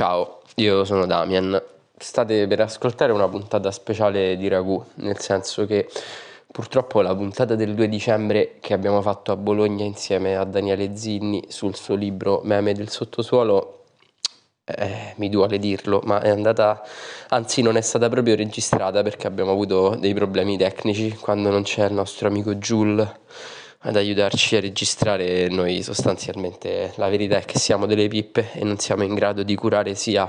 Ciao, io sono Damian. State per ascoltare una puntata speciale di Ragù, nel senso che purtroppo la puntata del 2 dicembre che abbiamo fatto a Bologna insieme a Daniele Zinni sul suo libro Meme del sottosuolo, eh, mi duole dirlo, ma è andata, anzi non è stata proprio registrata perché abbiamo avuto dei problemi tecnici quando non c'è il nostro amico Jules ad aiutarci a registrare noi sostanzialmente. La verità è che siamo delle pippe e non siamo in grado di curare sia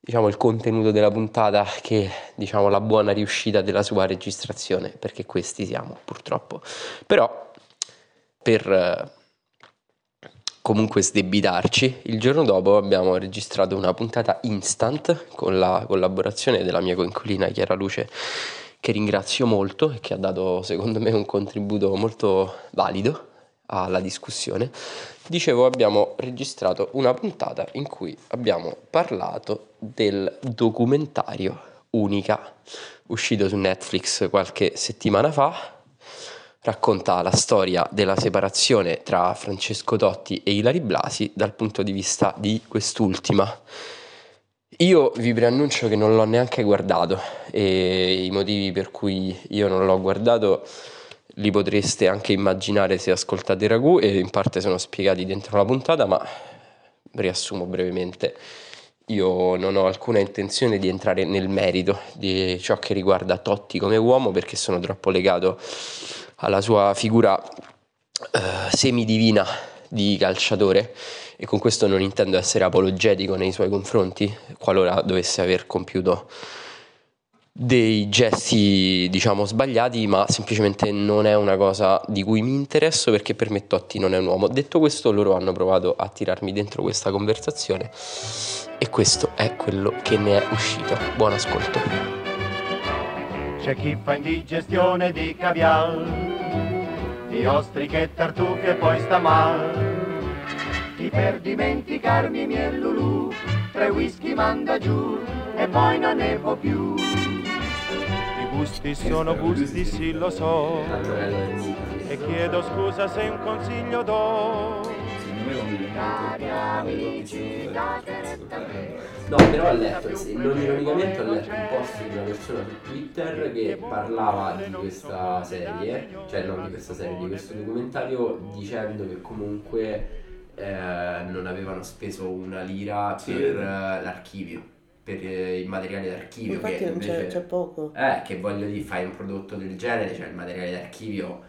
diciamo il contenuto della puntata che diciamo la buona riuscita della sua registrazione perché questi siamo purtroppo. Però per comunque sdebitarci il giorno dopo abbiamo registrato una puntata instant con la collaborazione della mia coinquilina Chiara Luce che ringrazio molto e che ha dato secondo me un contributo molto valido alla discussione, dicevo abbiamo registrato una puntata in cui abbiamo parlato del documentario Unica, uscito su Netflix qualche settimana fa, racconta la storia della separazione tra Francesco Totti e Ilari Blasi dal punto di vista di quest'ultima io vi preannuncio che non l'ho neanche guardato e i motivi per cui io non l'ho guardato li potreste anche immaginare se ascoltate Ragù e in parte sono spiegati dentro la puntata, ma riassumo brevemente. Io non ho alcuna intenzione di entrare nel merito di ciò che riguarda Totti come uomo perché sono troppo legato alla sua figura eh, semidivina di calciatore e con questo non intendo essere apologetico nei suoi confronti, qualora dovesse aver compiuto dei gesti diciamo sbagliati, ma semplicemente non è una cosa di cui mi interesso perché per me Totti non è un uomo. Detto questo, loro hanno provato a tirarmi dentro questa conversazione e questo è quello che ne è uscito. Buon ascolto. C'è chi fa indigestione di caviar, di ostriche e tartufe poi sta mal chi per dimenticarmi i miei lulù, tre whisky manda giù e poi non ne può più. I gusti sono gusti, sì lo so, e chiedo scusa se un consiglio do. Cari amici, No, però ho letto, non ironicamente ho letto un post di una persona su Twitter che parlava di questa serie, cioè non di questa serie, di questo documentario, dicendo che comunque eh, non avevano speso una lira sì. per uh, l'archivio, per uh, il materiale d'archivio. Infatti che invece, c'è, c'è, poco. Eh, che voglio dire, fai un prodotto del genere, cioè il materiale d'archivio,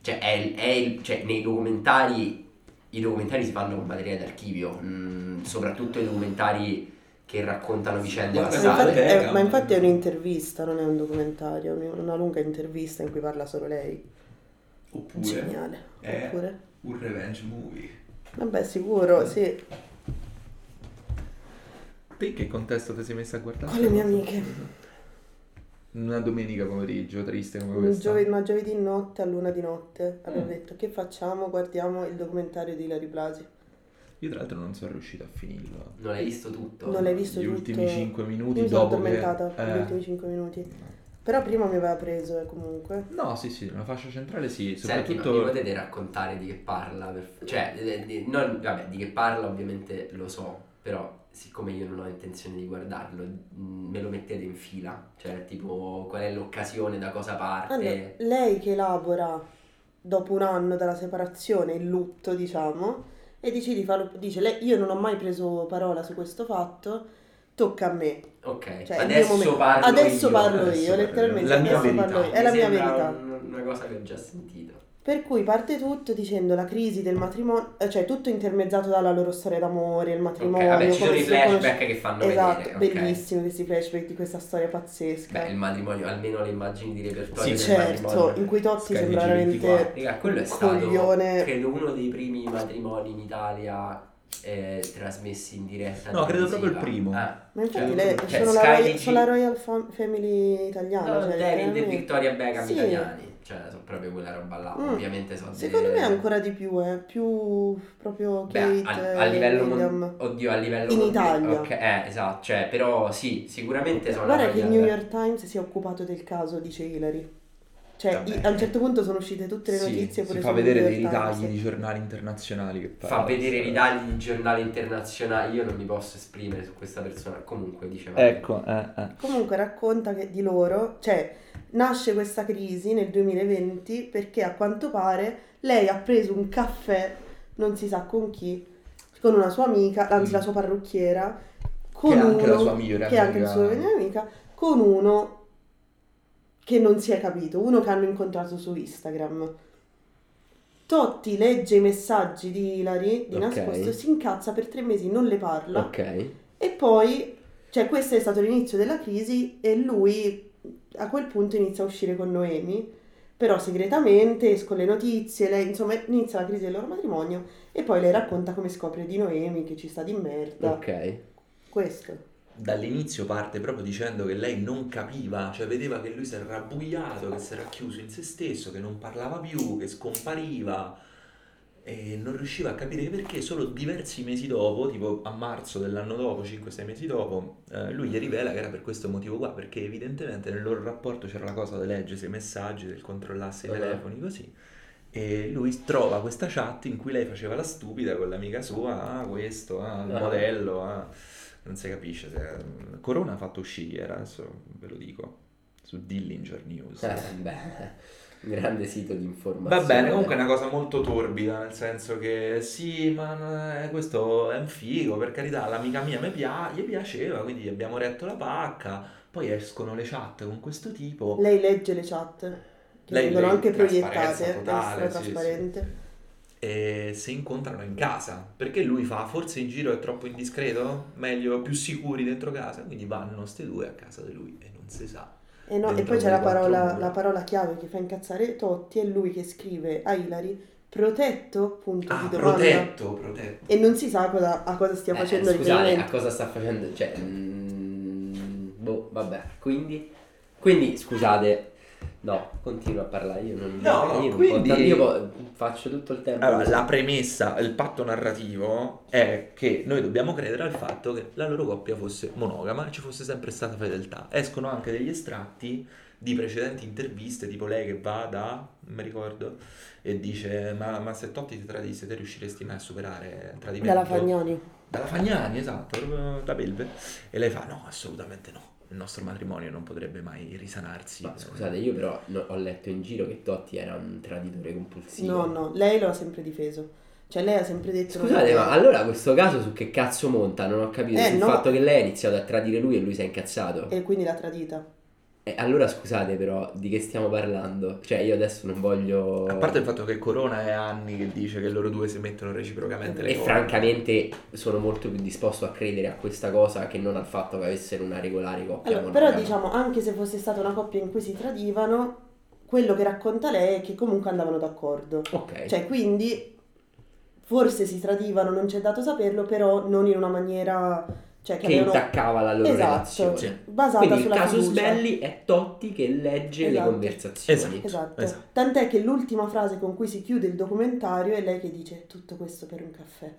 cioè, è, è il, cioè nei documentari, i documentari si fanno con materiale d'archivio, mh, mm, soprattutto i documentari che raccontano vicende ma passate. Infatti è, ma infatti è un'intervista, non è un documentario, è una lunga intervista in cui parla solo lei. Oppure... Geniale. È... Oppure un revenge movie. Vabbè, sicuro, sì. Te che contesto ti sei messa a guardare? Con le mie amiche. Una domenica pomeriggio, triste come Un questa. giovedì, ma giovedì notte a luna di notte abbiamo mm. detto che facciamo? Guardiamo il documentario di Larry Blasi. Io tra l'altro non sono riuscito a finirlo. Non l'hai visto tutto? Non l'hai visto Gli tutto? ultimi 5 minuti Io dopo sono addormentata che... eh. gli ultimi 5 minuti. Però prima mi aveva preso eh, comunque. No, sì, sì, la fascia centrale sì, soprattutto... Senti, mi potete raccontare di che parla? Per... Cioè, di, non, vabbè, di che parla ovviamente lo so, però siccome io non ho intenzione di guardarlo, mm, me lo mettete in fila? Cioè, tipo, qual è l'occasione, da cosa parte? Allora, lei che elabora dopo un anno dalla separazione il lutto, diciamo, e dice, di farlo, dice lei, io non ho mai preso parola su questo fatto, tocca a me. Ok, cioè, adesso parlo adesso io. Parlo adesso io, letteralmente. La mia verità. Parlo io. È la mia verità. una cosa che ho già sentito. Per cui parte tutto dicendo la crisi del matrimonio, eh, cioè tutto intermezzato dalla loro storia d'amore, il matrimonio. Okay, vabbè, ci sono i flashback conosci... che fanno esatto, vedere. Esatto, bellissimi questi flashback di questa storia pazzesca. Beh, il matrimonio, almeno le immagini di repertorio Sì, certo, in cui Sky sembra veramente Raga, quello è stato, credo, uno dei primi matrimoni in Italia eh, trasmessi in diretta. No, credo proprio il primo. Ah, ma infatti cioè, lei, cioè, sono, la, Royal, sono la Royal Fam- Family italiana. No, cioè, David e Victoria Beckham sì. italiani. Cioè, sono proprio quella roba là. Mm. Ovviamente sono Secondo delle... me ancora di più, eh. Più proprio Kate Beh, a, a livello mon... Oddio, a livello In mon... Italia. Ok, eh, esatto. Cioè, però sì, sicuramente sono Guarda che il. New York Times si è occupato del caso, dice Hillary. Cioè, i- a un certo punto sono uscite tutte le Sì, notizie pure si fa vedere dei ritagli di giornali internazionali che Fa vedere i ritagli di giornali internazionali. Io non mi posso esprimere su questa persona. Comunque, diceva. Ecco, eh, eh. Comunque racconta che di loro, cioè, nasce questa crisi nel 2020 perché a quanto pare lei ha preso un caffè, non si sa con chi, con una sua amica, anzi la sua parrucchiera, con Che è uno, anche la sua migliore che è anche la sua amica. migliore amica, con uno che non si è capito, uno che hanno incontrato su Instagram. Totti legge i messaggi di Hilary di Ok. nascosto, si incazza per tre mesi, non le parla. Ok. E poi, cioè questo è stato l'inizio della crisi e lui a quel punto inizia a uscire con Noemi, però segretamente escono le notizie, lei, insomma inizia la crisi del loro matrimonio e poi lei racconta come scopre di Noemi che ci sta di merda. Ok. Questo. Dall'inizio parte proprio dicendo che lei non capiva, cioè vedeva che lui si era rabbuiato, che si era chiuso in se stesso, che non parlava più, che scompariva e non riusciva a capire perché solo diversi mesi dopo, tipo a marzo dell'anno dopo, 5-6 mesi dopo, eh, lui gli rivela che era per questo motivo qua, perché evidentemente nel loro rapporto c'era la cosa del leggere i messaggi, del controllasse i telefoni così. E lui trova questa chat in cui lei faceva la stupida con l'amica sua, ah questo, ah il Ah. modello, ah non si capisce se Corona ha fatto uscire adesso ve lo dico su Dillinger News Eh, beh, grande sito di informazioni. va bene comunque è una cosa molto torbida nel senso che sì ma eh, questo è un figo per carità l'amica mia mi pia- gli piaceva quindi abbiamo retto la pacca poi escono le chat con questo tipo Lei legge le chat che Lei- vengono lei- anche proiettate, totale, è sì, sì. E si incontrano in casa perché lui fa forse in giro è troppo indiscreto meglio più sicuri dentro casa quindi vanno ste due a casa di lui e non si sa E, no, e poi c'è la parola, la parola chiave che fa incazzare Totti, è lui che scrive a Hilary protetto, punto ah di domanda. protetto protetto E non si sa cosa- a cosa stia Eh, facendo scusate, a cosa sta facendo? Cioè, mm, boh, vabbè. Quindi, quindi, scusate. No, continuo a parlare. Io non, No, io non quindi- io faccio tutto il tempo. Allora, la premessa, il patto narrativo è che noi dobbiamo credere al fatto che la loro coppia fosse monogama e ci fosse sempre stata fedeltà. Escono anche degli estratti di precedenti interviste, tipo lei che va da, non mi ricordo, e dice ma, ma se Totti ti tradisse te riusciresti mai a superare il tradimento? Dalla Fagnani. Dalla Fagnani, esatto, da Belve. E lei fa no, assolutamente no, il nostro matrimonio non potrebbe mai risanarsi. Ma scusate, io però no- ho letto in giro che Totti era un traditore compulsivo. No, no, lei lo ha sempre difeso. Cioè lei ha sempre detto... Scusate, ma allora questo caso su che cazzo monta? Non ho capito. Eh, Sul no. fatto che lei ha iniziato a tradire lui e lui si è incazzato. E quindi l'ha tradita. Eh, allora scusate però, di che stiamo parlando? Cioè io adesso non voglio... A parte il fatto che Corona è anni che dice che loro due si mettono reciprocamente le E corna. francamente sono molto più disposto a credere a questa cosa che non al fatto che avessero una regolare coppia Allora, però diciamo, anche se fosse stata una coppia in cui si tradivano, quello che racconta lei è che comunque andavano d'accordo. Ok. Cioè, quindi forse si tradivano, non c'è dato saperlo, però non in una maniera cioè che, che avevano intaccava la loro Esatto, relazione. basata Quindi il sulla caso fiducia. Sbelli è Totti che legge le Esatto. conversazioni. Esatto. Esatto. Esatto. Tant'è che l'ultima frase con cui si chiude il documentario è lei che dice tutto questo per un caffè.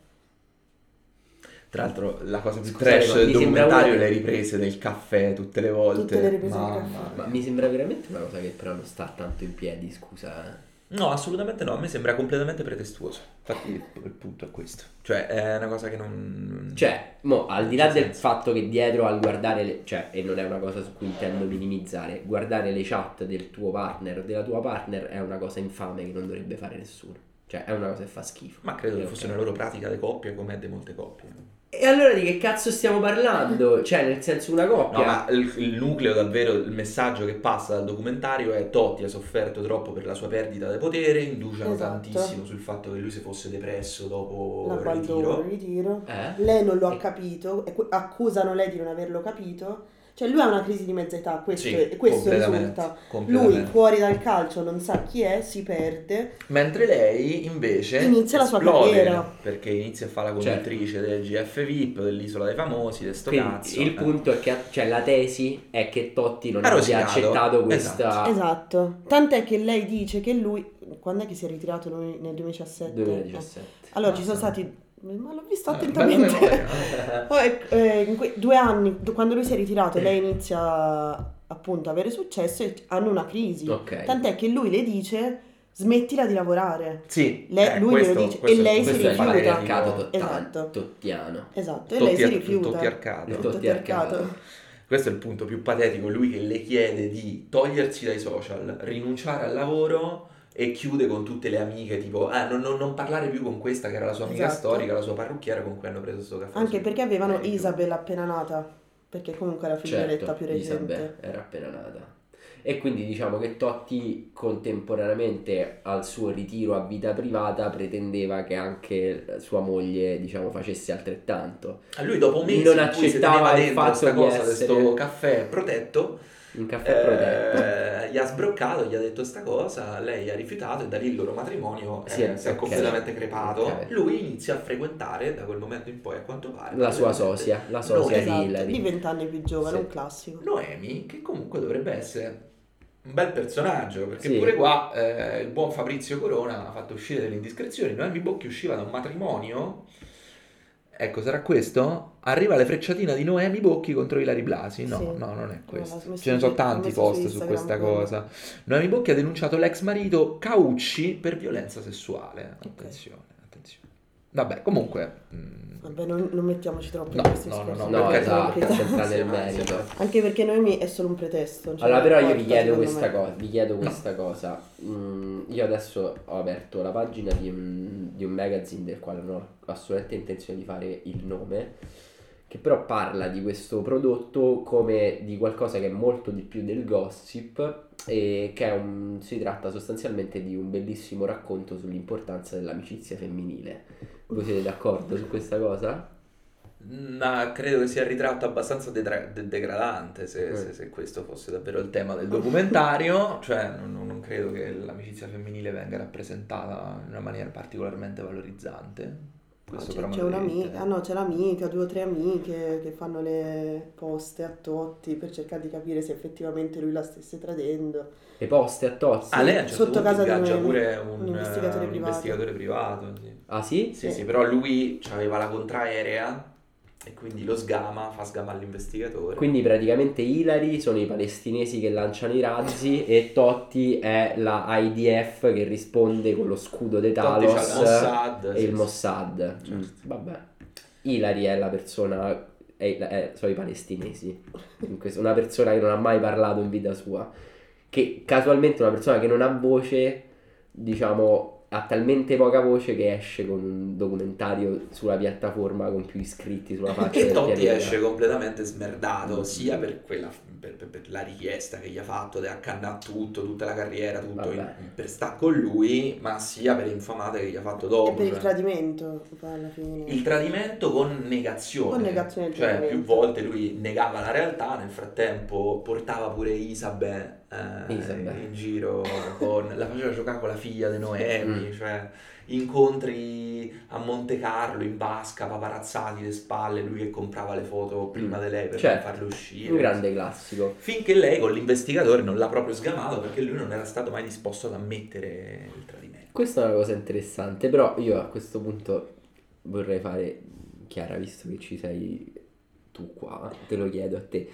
Tra l'altro la cosa più Scusate, trash ma del mi sembra documentario è una- le riprese del caffè tutte le volte. Tutte le riprese del Mamma caffè. mia. Ma mi sembra veramente una cosa che però non sta tanto in piedi, scusa. No, assolutamente no, a me sembra completamente pretestuoso. Infatti il, il punto è questo. Cioè è una cosa che non... Cioè, mo, al di là del senso. fatto che dietro al guardare, le, cioè, e non è una cosa su cui intendo minimizzare, guardare le chat del tuo partner o della tua partner è una cosa infame che non dovrebbe fare nessuno. Cioè, è una cosa che fa schifo. Ma credo che fosse una loro pratica di coppia come è di molte coppie. E allora di che cazzo stiamo parlando? Cioè, nel senso, una coppia. No, ma il, il nucleo davvero, il messaggio che passa dal documentario è Totti ha sofferto troppo per la sua perdita di potere, indugiano Esatto. tantissimo sul fatto che lui si fosse depresso dopo il ritiro. il ritiro. Eh? Lei non lo ha E- capito, e accusano lei di non averlo capito. Cioè lui ha una crisi di mezza età, questo, Sì, è- questo risulta. Lui fuori dal calcio non sa chi è, si perde. Mentre lei invece Inizia la sua carriera. Perché inizia a fare la Certo. conduttrice del GF VIP, dell'Isola dei Famosi, di sto Quindi cazzo. il eh. punto è che cioè, la tesi è che Totti non abbia accettato questa Esatto. Tant'è che lei dice che lui, quando è che si è ritirato lui nel 2017? 2017. Allora ci sono stati, ma l'ho visto Eh, attentamente. Poi, eh, in quei due anni, do- quando lui si è ritirato, lei inizia appunto avere successo e hanno una crisi. Ok. Tant'è che lui le dice smettila di lavorare. Sì, Lei- eh, lui questo- glielo dice, questo e lei si Questo è il rifiuta. Esatto. tottiano. Esatto, e lei si rifiuta. tottiarcato. Il tottiarcato. Questo è il punto più patetico, lui che le chiede di togliersi dai social, rinunciare al lavoro e chiude con tutte le amiche, tipo, ah, non, non- non parlare più con questa che era la sua amica Esatto. storica, la sua parrucchiera con cui hanno preso sto caffè. Anche perché avevano Isabel appena nata, perché comunque la figlioletta Certo, più recente. Isabel era appena nata. E quindi diciamo che Totti contemporaneamente al suo ritiro a vita privata pretendeva che anche sua moglie, diciamo, facesse altrettanto. A lui dopo mesi Non accettava il fatto di essere- caffè protetto, Un caffè protetto. eh, gli ha sbroccato, gli ha detto sta cosa, lei ha rifiutato e da lì il loro matrimonio eh, Sì, si è ok. completamente crepato. Ok. Lui inizia a frequentare da quel momento in poi, a quanto pare, La sua sosia, la sosia di Esatto, Hillary. di vent'anni più giovane, Sì. un classico. Noemi, che comunque dovrebbe essere un bel personaggio, perché Sì. pure qua eh, il buon Fabrizio Corona ha fatto uscire delle indiscrezioni. Noemi Bocchi usciva da un matrimonio. Ecco, sarà questo? Arriva la frecciatina di Noemi Bocchi contro Ilari Blasi. No, Sì. no, non è questo. messo Ce ne sono tanti post su questa cosa. Noemi Bocchi ha denunciato l'ex marito Caucci per violenza sessuale. Ok. Attenzione, attenzione. Vabbè, comunque. mm, Vabbè, non, non mettiamoci troppo No, in questi no, no, discorsi. no, No, perché- esatto, senza nel merito. Anche perché Noemi è solo un pretesto. c'è Allora, però io vi chiedo questa me. cosa, vi chiedo questa cosa. Mm, io adesso ho aperto la pagina di un, di un magazine del quale non ho assolutamente intenzione di fare il nome, che però parla di questo prodotto come di qualcosa che è molto di più del gossip e che è un, si tratta sostanzialmente di un bellissimo racconto sull'importanza dell'amicizia femminile. Voi siete d'accordo su questa cosa? Ma credo che sia il ritratto abbastanza detra- de- degradante se, Mm. se- se questo fosse davvero il tema del documentario, cioè non, non credo che l'amicizia femminile venga rappresentata in una maniera particolarmente valorizzante. Questo c'è, c'è un'amica, ah no, c'è l'amica, due o tre amiche che fanno le poste a Totti per cercare di capire se effettivamente lui la stesse tradendo. Le poste a Totti? Ah, lei a un certo Sotto casa di ingaggia Noemi, pure un, un investigatore un privato. investigatore privato, sì. Ah sì? Sì, Sì. sì, però lui aveva la contraerea e quindi lo sgama, fa sgama all'investigatore. Quindi praticamente Hillary sono i palestinesi che lanciano i razzi e Totti è la IDF che risponde con lo scudo dei Totti Talos c'ha il Mossad, e sì, il. Mossad. Certo. Mm, vabbè. Hillary è la persona, è- è- sono i palestinesi. Questo- una persona che non ha mai parlato in vita sua. Che casualmente una persona che non ha voce, diciamo, ha talmente poca voce che esce con un documentario sulla piattaforma con più iscritti sulla faccia E del Totti pianeta. esce completamente smerdato sia per, quella, per, per- per la richiesta che gli ha fatto di accannare tutto, tutta la carriera, tutto in- per stare con lui, ma sia per infamate che gli ha fatto dopo. e per il cioè. tradimento, poi alla fine. Il tradimento con negazione. Con negazione Cioè, tradimento. più volte lui negava la realtà, nel frattempo portava pure Isabel, eh, in giro, con, la faceva giocare con la figlia di Noemi, Mm. cioè incontri a Monte Carlo, in basca, paparazzati le spalle, lui che comprava le foto prima Mm. di lei per Certo. farle uscire. Un grande classico. Finché lei con l'investigatore non l'ha proprio sgamato perché lui non era stato mai disposto ad ammettere il tradimento. Questa è una cosa interessante, però io a questo punto vorrei fare, Chiara, visto che ci sei tu qua, te lo chiedo a te.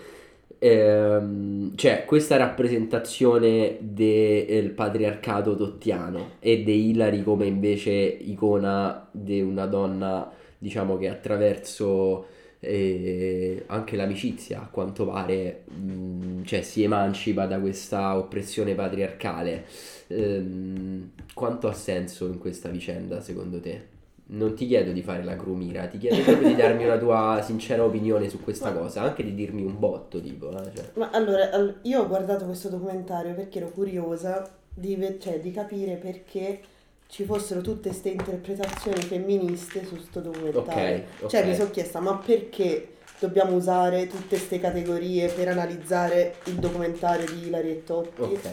Ehm, cioè, questa rappresentazione del patriarcato tottiano e di Hillary come invece icona di una donna, diciamo che attraverso eh, anche l'amicizia, a quanto pare, mh, cioè, si emancipa da questa oppressione patriarcale. Ehm, quanto ha senso in questa vicenda secondo te? Non ti chiedo di fare la crumira, ti chiedo proprio di darmi una tua sincera opinione su questa cosa, anche di dirmi un botto, tipo, eh, cioè. Ma allora, al- io ho guardato questo documentario perché ero curiosa di, ve- cioè, di capire perché ci fossero tutte queste interpretazioni femministe su sto documentario. Ok, Cioè ok. mi sono chiesta, ma perché dobbiamo usare tutte queste categorie per analizzare il documentario di Hilary e Totti? Ok,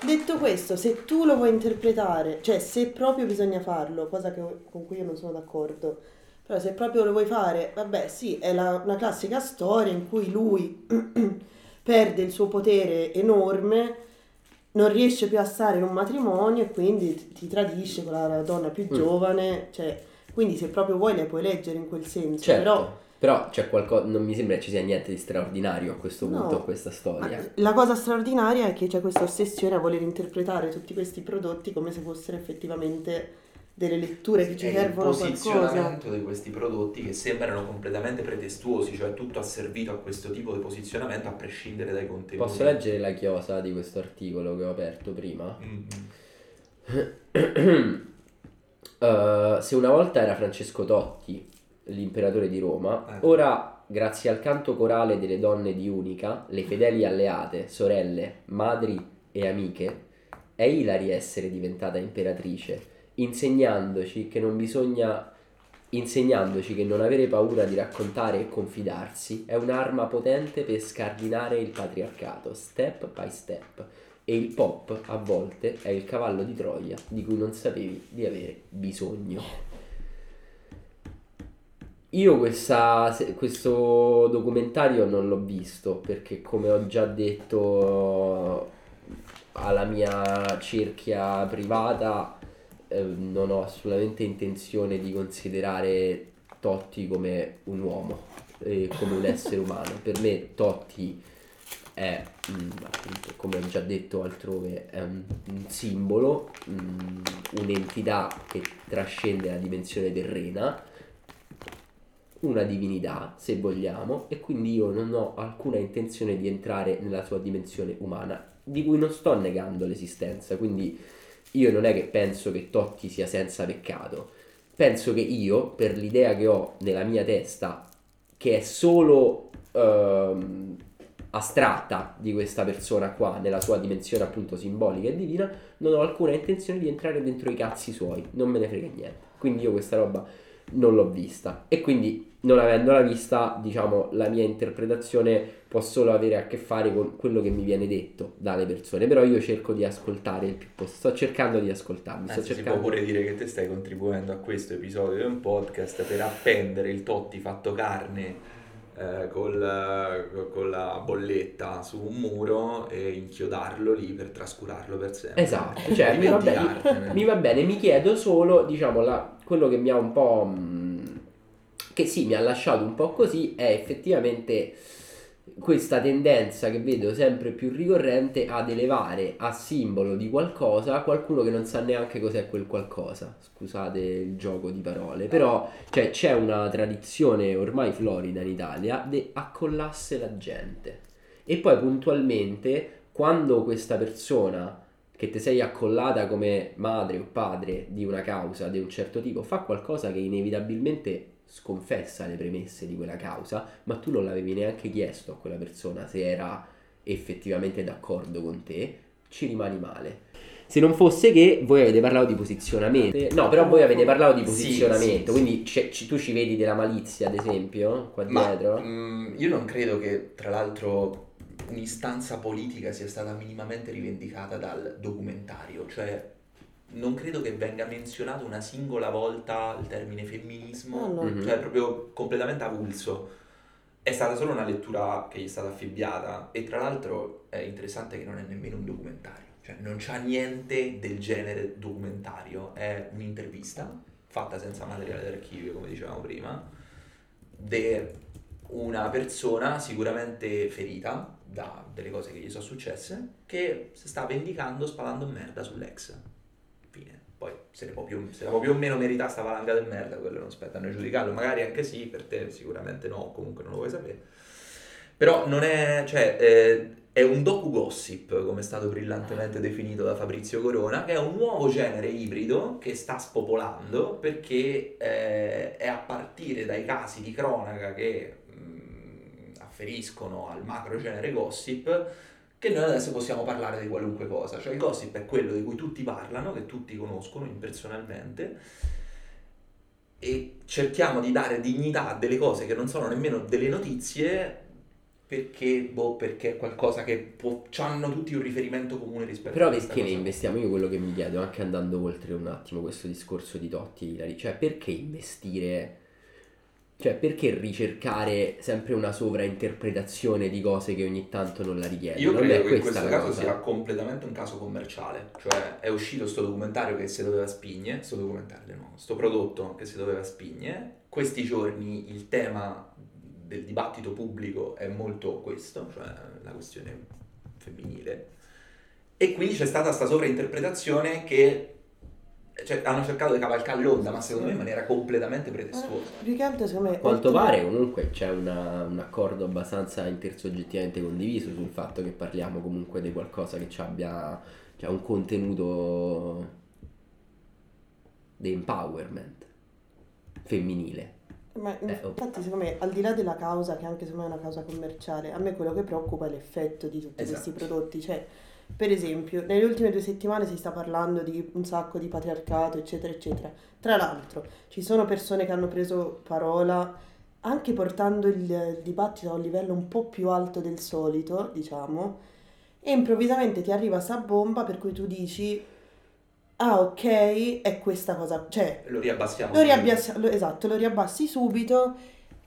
Detto questo, se tu lo vuoi interpretare, cioè se proprio bisogna farlo, cosa che- con cui io non sono d'accordo, però se proprio lo vuoi fare, vabbè sì, è la- una classica storia in cui lui perde il suo potere enorme, non riesce più a stare in un matrimonio e quindi ti- tradisce con la donna più Mm. giovane, cioè Quindi se proprio vuoi le puoi leggere in quel senso, Certo. però Però c'è qualcosa, non mi sembra ci sia niente di straordinario a questo No. punto, a questa storia. La cosa straordinaria è che c'è questa ossessione a voler interpretare tutti questi prodotti come se fossero effettivamente delle letture che ci È il servono qualcosa. posizionamento di questi prodotti che sembrano completamente pretestuosi, cioè tutto asservito a questo tipo di posizionamento a prescindere dai contenuti. Posso leggere la chiosa di questo articolo che ho aperto prima? Mm. Eh, se una volta era Francesco Totti, l'imperatore di Roma, Eh. ora, grazie al canto corale delle donne di Unica, le fedeli alleate, sorelle, madri e amiche, è Ilari essere diventata imperatrice, insegnandoci che non bisogna insegnandoci che non avere paura di raccontare e confidarsi è un'arma potente per scardinare il patriarcato, step by step. E il pop, a volte, è il cavallo di Troia di cui non sapevi di avere bisogno. Io questa- questo documentario non l'ho visto perché, come ho già detto alla mia cerchia privata, eh, non ho assolutamente intenzione di considerare Totti come un uomo, eh, come un essere umano. Per me Totti è, mm, appunto, come ho già detto altrove, un, un simbolo, mm, un'entità che trascende la dimensione terrena, una divinità, se vogliamo, e quindi io non ho alcuna intenzione di entrare nella sua dimensione umana, di cui non sto negando l'esistenza, quindi io non è che penso che Totti sia senza peccato, penso che io, per l'idea che ho nella mia testa, che è solo ehm, astratta di questa persona qua, nella sua dimensione appunto simbolica e divina, non ho alcuna intenzione di entrare dentro i cazzi suoi, non me ne frega niente. Quindi io questa roba non l'ho vista e quindi non avendola vista, diciamo, la mia interpretazione può solo avere a che fare con quello che mi viene detto dalle persone, però io cerco di ascoltare il più possibile, sto cercando di ascoltarmi, sto Anzi, si può cercando pure dire che te stai contribuendo a questo episodio di un podcast per appendere il Totti fatto carne eh, col- con la bolletta su un muro e inchiodarlo lì per trascurarlo per sempre. Esatto, cioè mi va, bene, mi va bene, mi chiedo solo, diciamo, la- quello che mi ha un po'... mh, che sì, mi ha lasciato un po' così, è effettivamente questa tendenza che vedo sempre più ricorrente ad elevare a simbolo di qualcosa qualcuno che non sa neanche cos'è quel qualcosa. Scusate il gioco di parole, però cioè, c'è una tradizione ormai florida in Italia di accollasse la gente. E poi puntualmente, quando questa persona che ti sei accollata come madre o padre di una causa di un certo tipo fa qualcosa che inevitabilmente sconfessa le premesse di quella causa, ma tu non l'avevi neanche chiesto a quella persona se era effettivamente d'accordo con te, ci rimani male. Se non fosse che voi avete parlato di posizionamento, no, però voi avete parlato di Sì, posizionamento, sì, sì. quindi c'è- ci- tu ci vedi della malizia, ad esempio, qua Ma dietro? mm, io non credo che, tra l'altro, un'istanza politica sia stata minimamente rivendicata dal documentario, cioè non credo che venga menzionato una singola volta il termine femminismo, No, no. Mhm. cioè proprio completamente avulso. È stata solo una lettura che gli è stata affibbiata e tra l'altro è interessante che non è nemmeno un documentario, cioè non c'ha niente del genere documentario, è un'intervista fatta senza materiale d'archivio, come dicevamo prima, di una persona sicuramente ferita da delle cose che gli sono successe, che si sta vendicando spalando merda sull'ex. Poi se ne può più, se la può più o meno meritare sta valanga del merda, quello non spetta a noi giudicarlo. Magari anche sì, per te sicuramente no, comunque non lo vuoi sapere. Però non è, cioè, eh, è un docu gossip, come è stato brillantemente definito da Fabrizio Corona, che è un nuovo genere ibrido che sta spopolando perché eh, è a partire dai casi di cronaca che mh, afferiscono al macro genere gossip che noi adesso possiamo parlare di qualunque cosa. Cioè il gossip è quello di cui tutti parlano, che tutti conoscono impersonalmente e cerchiamo di dare dignità a delle cose che non sono nemmeno delle notizie perché, boh, perché è qualcosa che può, hanno tutti un riferimento comune rispetto Però a questa perché ne investiamo? Io quello che mi chiedo, anche andando oltre un attimo questo discorso di Totti Ilari, cioè perché investire Cioè, perché ricercare sempre una sovrainterpretazione di cose che ogni tanto non la richiedono? Io Non credo è che in questo caso cosa. sia completamente un caso commerciale, cioè è uscito sto documentario che si doveva spigne, sto documentario di nuovo, sto prodotto che si doveva spigne, questi giorni il tema del dibattito pubblico è molto questo, cioè la questione femminile, e quindi c'è stata questa sovrainterpretazione che cioè, hanno cercato di cavalcare l'onda, ma secondo me in maniera completamente pretestuosa. Più che altro, secondo me, A quanto pare comunque c'è una- un accordo abbastanza intersoggettivamente condiviso sul fatto che parliamo comunque di qualcosa che ci abbia cioè, un contenuto di empowerment femminile. Ma Eh, oh. infatti, secondo me, al di là della causa, che anche secondo me è una causa commerciale, a me quello che preoccupa è l'effetto di tutti Esatto. questi prodotti. Cioè, per esempio, nelle ultime due settimane si sta parlando di un sacco di patriarcato, eccetera, eccetera. Tra l'altro, ci sono persone che hanno preso parola anche portando il dibattito a un livello un po' più alto del solito, diciamo, e improvvisamente ti arriva sta bomba per cui tu dici, ah ok, è questa cosa, cioè Lo riabbassiamo. lo riabbassi, lo- esatto, lo riabbassi subito.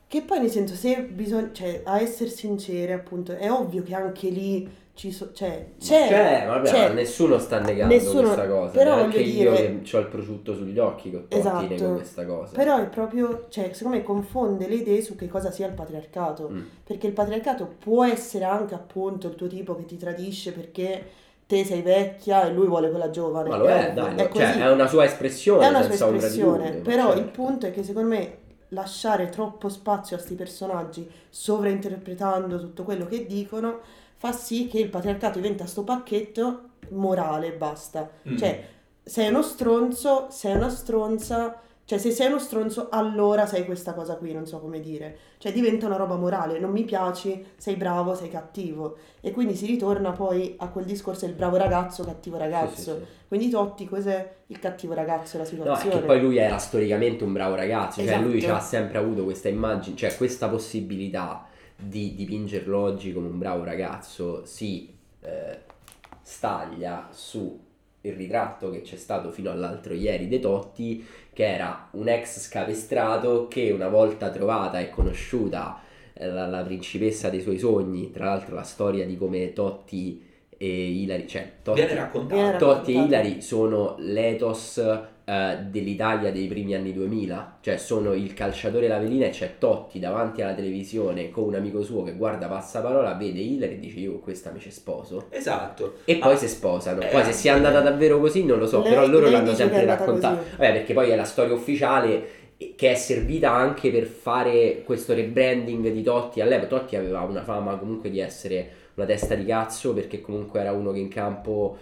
Che poi nel senso, se bisogna, cioè, a essere sincere, appunto, è ovvio che anche lì ci so, cioè, c'è, Cioè, vabbè, c'è. ma nessuno sta negando Nessuno- questa cosa. però voglio io dire- che ho il prosciutto sugli occhi che Esatto. nego questa cosa. Però è proprio, cioè, secondo me confonde le idee su che cosa sia il patriarcato. Mm. Perché il patriarcato può essere anche appunto il tuo tipo che ti tradisce perché te sei vecchia e lui vuole quella giovane. Ma lo è, dai, è cioè, è una sua espressione È una sua espressione, dubbio, però certo. il punto è che secondo me lasciare troppo spazio a questi personaggi, sovrainterpretando tutto quello che dicono, fa sì che il patriarcato diventa sto pacchetto morale e basta. Mm. Cioè, sei uno stronzo, sei una stronza, cioè se sei uno stronzo allora sei questa cosa qui, non so come dire. Cioè diventa una roba morale, non mi piaci, sei bravo, sei cattivo. E quindi si ritorna poi a quel discorso del bravo ragazzo, cattivo ragazzo. Sì, sì, sì. Quindi Totti, cos'è il cattivo ragazzo della No, è situazione? che poi lui era storicamente un bravo ragazzo, cioè lui Esatto. ha sempre avuto questa immagine, cioè questa possibilità di dipingerlo oggi come un bravo ragazzo si eh, staglia su il ritratto che c'è stato fino all'altro ieri dei Totti, che era un ex scapestrato che una volta trovata e conosciuta eh, la, la principessa dei suoi sogni, tra l'altro la storia di come Totti e Ilari, cioè Totti, Totti e. Ilari sono l'ethos eh, dell'Italia dei primi anni 2000, cioè sono il calciatore e la velina e c'è Totti davanti alla televisione con un amico suo che guarda passaparola, vede Ilari e dice io con questa mi ci sposo. Esatto. E poi Ah, si sposano. eh, Poi se sia andata davvero così non lo so, Lei- però loro l'hanno sempre raccontato. così. Vabbè, perché poi è la storia ufficiale che è servita anche per fare questo rebranding di Totti all'epoca. Totti aveva una fama comunque di essere una testa di cazzo perché comunque era uno che in campo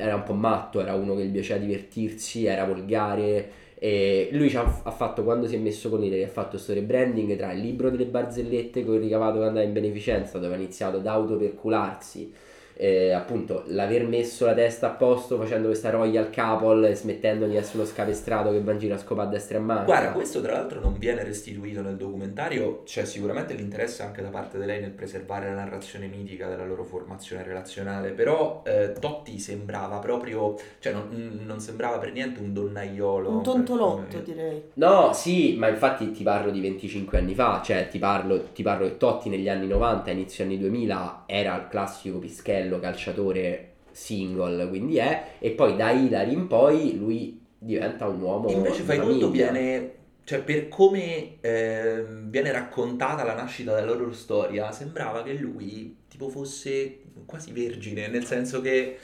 era un po' matto, era uno che gli piaceva divertirsi, era volgare. E lui ha, ha fatto quando si è messo con Italy ha fatto questo rebranding tra il libro delle barzellette con il ricavato che andava in beneficenza dove ha iniziato ad autopercularsi eh, appunto l'aver messo la testa a posto facendo questa royal couple e smettendo di essere uno scapestrato che va in giro a scopare a destra e a manca Guarda, questo tra l'altro non viene restituito nel documentario, c'è sicuramente l'interesse anche da parte di lei nel preservare la narrazione mitica della loro formazione relazionale, però eh, Totti sembrava proprio, cioè non, non sembrava per niente un donnaiolo. Un tontolotto, come- direi. No, sì, ma infatti ti parlo di 25 anni fa, cioè ti parlo, ti parlo che Totti negli anni 90, inizio anni 2000 era il classico pischello calciatore single, quindi è, e poi da Ilari in poi lui diventa un uomo Invece di fai conto viene, cioè per come ehm, viene raccontata la nascita della loro storia, sembrava che lui tipo fosse quasi vergine, nel senso che...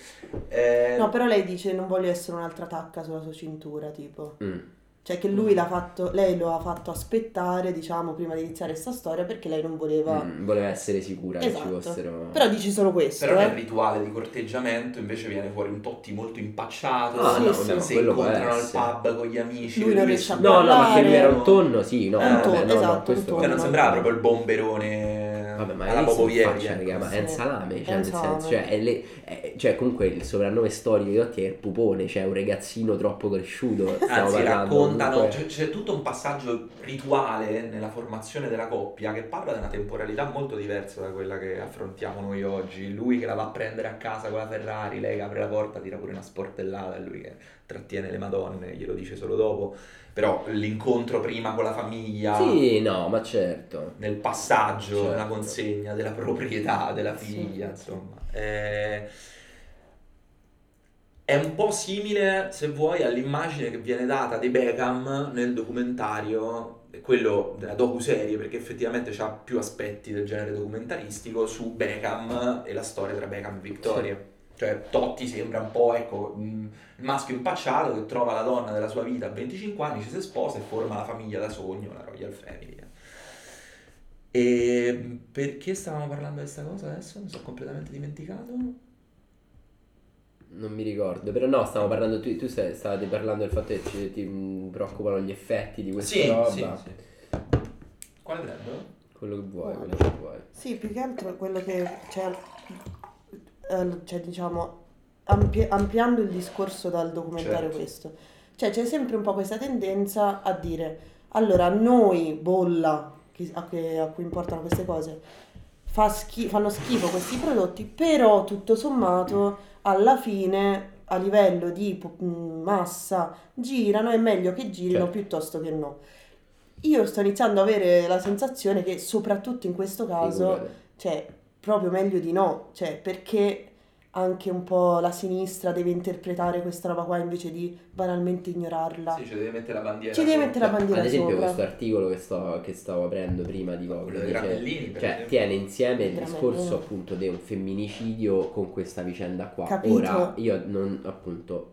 eh, No, però lei dice non voglio essere un'altra tacca sulla sua cintura, tipo. Mm. Cioè che lui l'ha fatto, lei lo ha fatto aspettare, diciamo, prima di iniziare sta storia perché lei non voleva... Mm, voleva essere sicura che ci Esatto. fossero Però dici solo questo, Però nel eh. rituale di corteggiamento invece viene fuori un Totti molto impacciato, Ah, Sì, no, sì. vabbè, ma si incontrano al pub con gli amici. Lui non riesce a No, no, ma che lui era un tonno, sì, no, Un vabbè, tonno, no, no, esatto, questo- un Cioè non tonno. sembrava proprio il bomberone Vabbè, ma alla Bobo raga, ma è un salame, È cioè, nel salame. senso, cioè, è le- è- cioè, comunque il soprannome storico di Totti è il pupone, cioè un ragazzino troppo cresciuto, Anzi, parlando, raccontano, comunque- c'è, c'è tutto un passaggio rituale nella formazione della coppia che parla di una temporalità molto diversa da quella che affrontiamo noi oggi. Lui che la va a prendere a casa con la Ferrari, lei che apre la porta, tira pure una sportellata, lui che trattiene le madonne, glielo dice solo dopo. Però l'incontro prima con la famiglia, Sì, no, ma certo. nel passaggio, Certo. nella consegna della proprietà della figlia, Sì. insomma. È... è un po' simile, se vuoi, all'immagine che viene data di Beckham nel documentario, quello della docuserie, perché effettivamente ha più aspetti del genere documentaristico su Beckham e la storia tra Beckham e Victoria. Cioè, Totti sembra un po', ecco, mh, il maschio impacciato che trova la donna della sua vita a 25 anni, ci si sposa e forma la famiglia da sogno, la Royal Family. E perché stavamo parlando di questa cosa adesso? Mi sono completamente dimenticato. Non mi ricordo, però no, stavamo parlando, tu, tu stai- stavate parlando del fatto che ci- ti mh, preoccupano gli effetti di questa Sì, roba. sì, sì. Quale brand? Quello che vuoi, quello che vuoi. Sì, più che altro quello che cioè, eh, cioè, diciamo ampli- ampliando il discorso dal documentario Certo. questo. Cioè c'è sempre un po' questa tendenza a dire allora noi bolla chi- a, che- a cui importano queste cose fa schi- fanno schifo questi prodotti, però tutto sommato alla fine a livello di po- mh, massa girano, è meglio che girino Certo. piuttosto che no. Io sto iniziando ad avere la sensazione che soprattutto in questo caso cioè, proprio meglio di no, cioè, perché anche un po' la sinistra deve interpretare questa roba qua invece di banalmente ignorarla. Sì, ci deve mettere la bandiera. Ci deve mettere la bandiera Ad esempio sopra. questo articolo che, sto- che stavo aprendo prima di dei dice- cioè esempio. tiene insieme il discorso appunto di un femminicidio con questa vicenda qua. Capito. Ora io non appunto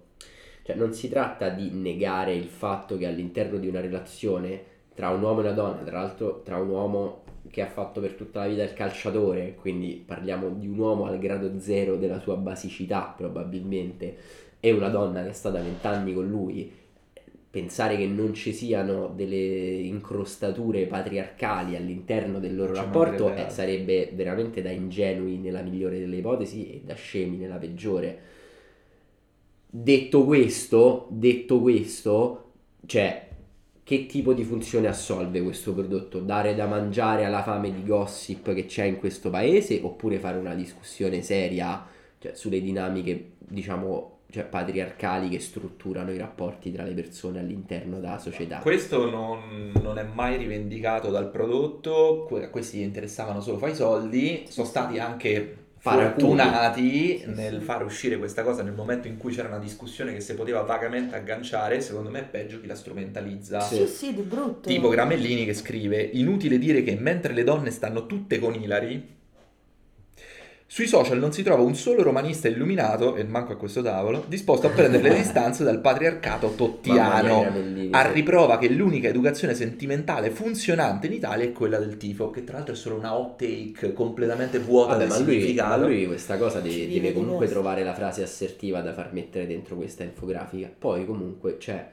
cioè non si tratta di negare il fatto che all'interno di una relazione tra un uomo e una donna, tra l'altro tra un uomo che ha fatto per tutta la vita il calciatore, quindi parliamo di un uomo al grado zero della sua basicità probabilmente, e una donna che è stata vent'anni con lui, pensare che non ci siano delle incrostature patriarcali all'interno del loro Ci rapporto eh, sarebbe veramente da ingenui nella migliore delle ipotesi e da scemi nella peggiore. Detto questo, detto questo, cioè, che tipo di funzione assolve questo prodotto? Dare da mangiare alla fame di gossip che c'è in questo paese oppure fare una discussione seria cioè, sulle dinamiche, diciamo, cioè, patriarcali che strutturano i rapporti tra le persone all'interno della società? Questo non, non è mai rivendicato dal prodotto, que- questi interessavano solo fai soldi, sono stati anche. Fortunati Sì, nel sì. far uscire questa cosa nel momento in cui c'era una discussione che si poteva vagamente agganciare, secondo me è peggio chi la strumentalizza. Sì. Sì, sì, di brutto. Tipo Gramellini che scrive: Inutile dire che mentre le donne stanno tutte con Ilari, sui social non si trova un solo romanista illuminato, e manco a questo tavolo, disposto a prendere le distanze dal patriarcato mia, tottiano. A riprova che l'unica educazione sentimentale funzionante in Italia è quella del tifo, che tra l'altro è solo una hot take completamente vuota Vabbè, ma lui, ma lui questa cosa deve, deve comunque trovare la frase assertiva da far mettere dentro questa infografica. Poi comunque, cioè,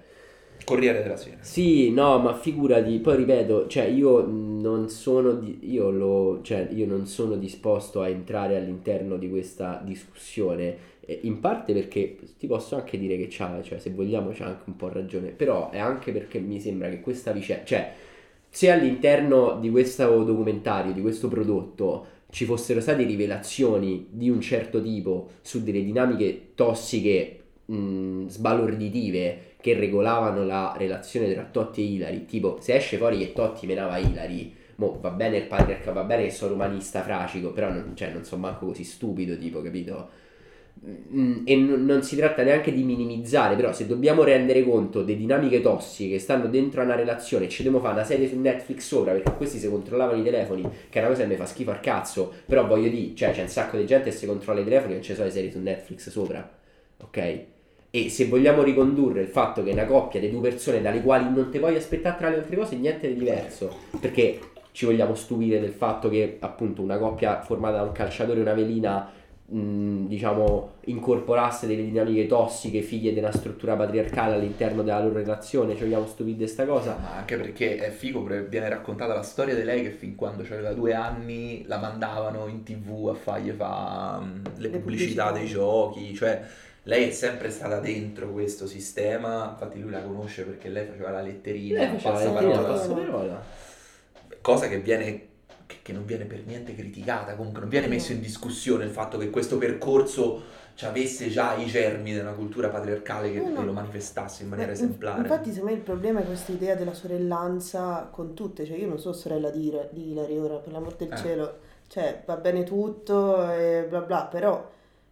Corriere della Sera. Sì, no, ma figurati, poi ripeto, cioè io non sono, di- io lo, cioè io non sono disposto a entrare all'interno di questa discussione, eh, in parte perché ti posso anche dire che c'ha, cioè se vogliamo c'ha anche un po' ragione, però è anche perché mi sembra che questa vicenda, cioè se all'interno di questo documentario, di questo prodotto, ci fossero state rivelazioni di un certo tipo su delle dinamiche tossiche, mh, sbalorditive, che regolavano la relazione tra Totti e Ilari, tipo se esce fuori che Totti menava Ilari, mo va bene il patriarca, va bene che sono umanista fracico, però non, cioè, non sono manco così stupido, tipo, capito? Mm, E non, si tratta neanche di minimizzare, però se dobbiamo rendere conto delle dinamiche tossiche che stanno dentro a una relazione, ci dobbiamo fare una serie su Netflix sopra perché questi si controllavano i telefoni, che è una cosa che mi fa schifo al cazzo, però voglio dire, cioè c'è un sacco di gente che si controlla i telefoni e non ci sono le serie su Netflix sopra, ok? E se vogliamo ricondurre il fatto che è una coppia di due persone dalle quali non ti puoi aspettare tra le altre cose niente di diverso, perché ci vogliamo stupire del fatto che appunto una coppia formata da un calciatore e una velina mh, diciamo incorporasse delle dinamiche tossiche figlie di una struttura patriarcale all'interno della loro relazione, ci vogliamo stupire di sta cosa? Ma anche perché è figo, perché viene raccontata la storia di lei che fin quando aveva due anni la mandavano in tv a fargli fa le, Le pubblicità pubblicità. dei giochi, cioè lei è sempre stata dentro questo sistema, infatti lui la conosce perché lei faceva la letterina, Lei passaparola, passaparola. cosa che viene che, non viene per niente criticata, comunque non viene messo in discussione il fatto che questo percorso ci avesse già i germi della cultura patriarcale che, No, no. lo manifestasse in maniera Eh, in- esemplare. Infatti, secondo me il problema è questa idea della sorellanza con tutte. Cioè, io non sono sorella di, di Ilari ora, per l'amor del Eh. cielo. Cioè, va bene tutto e bla bla, però.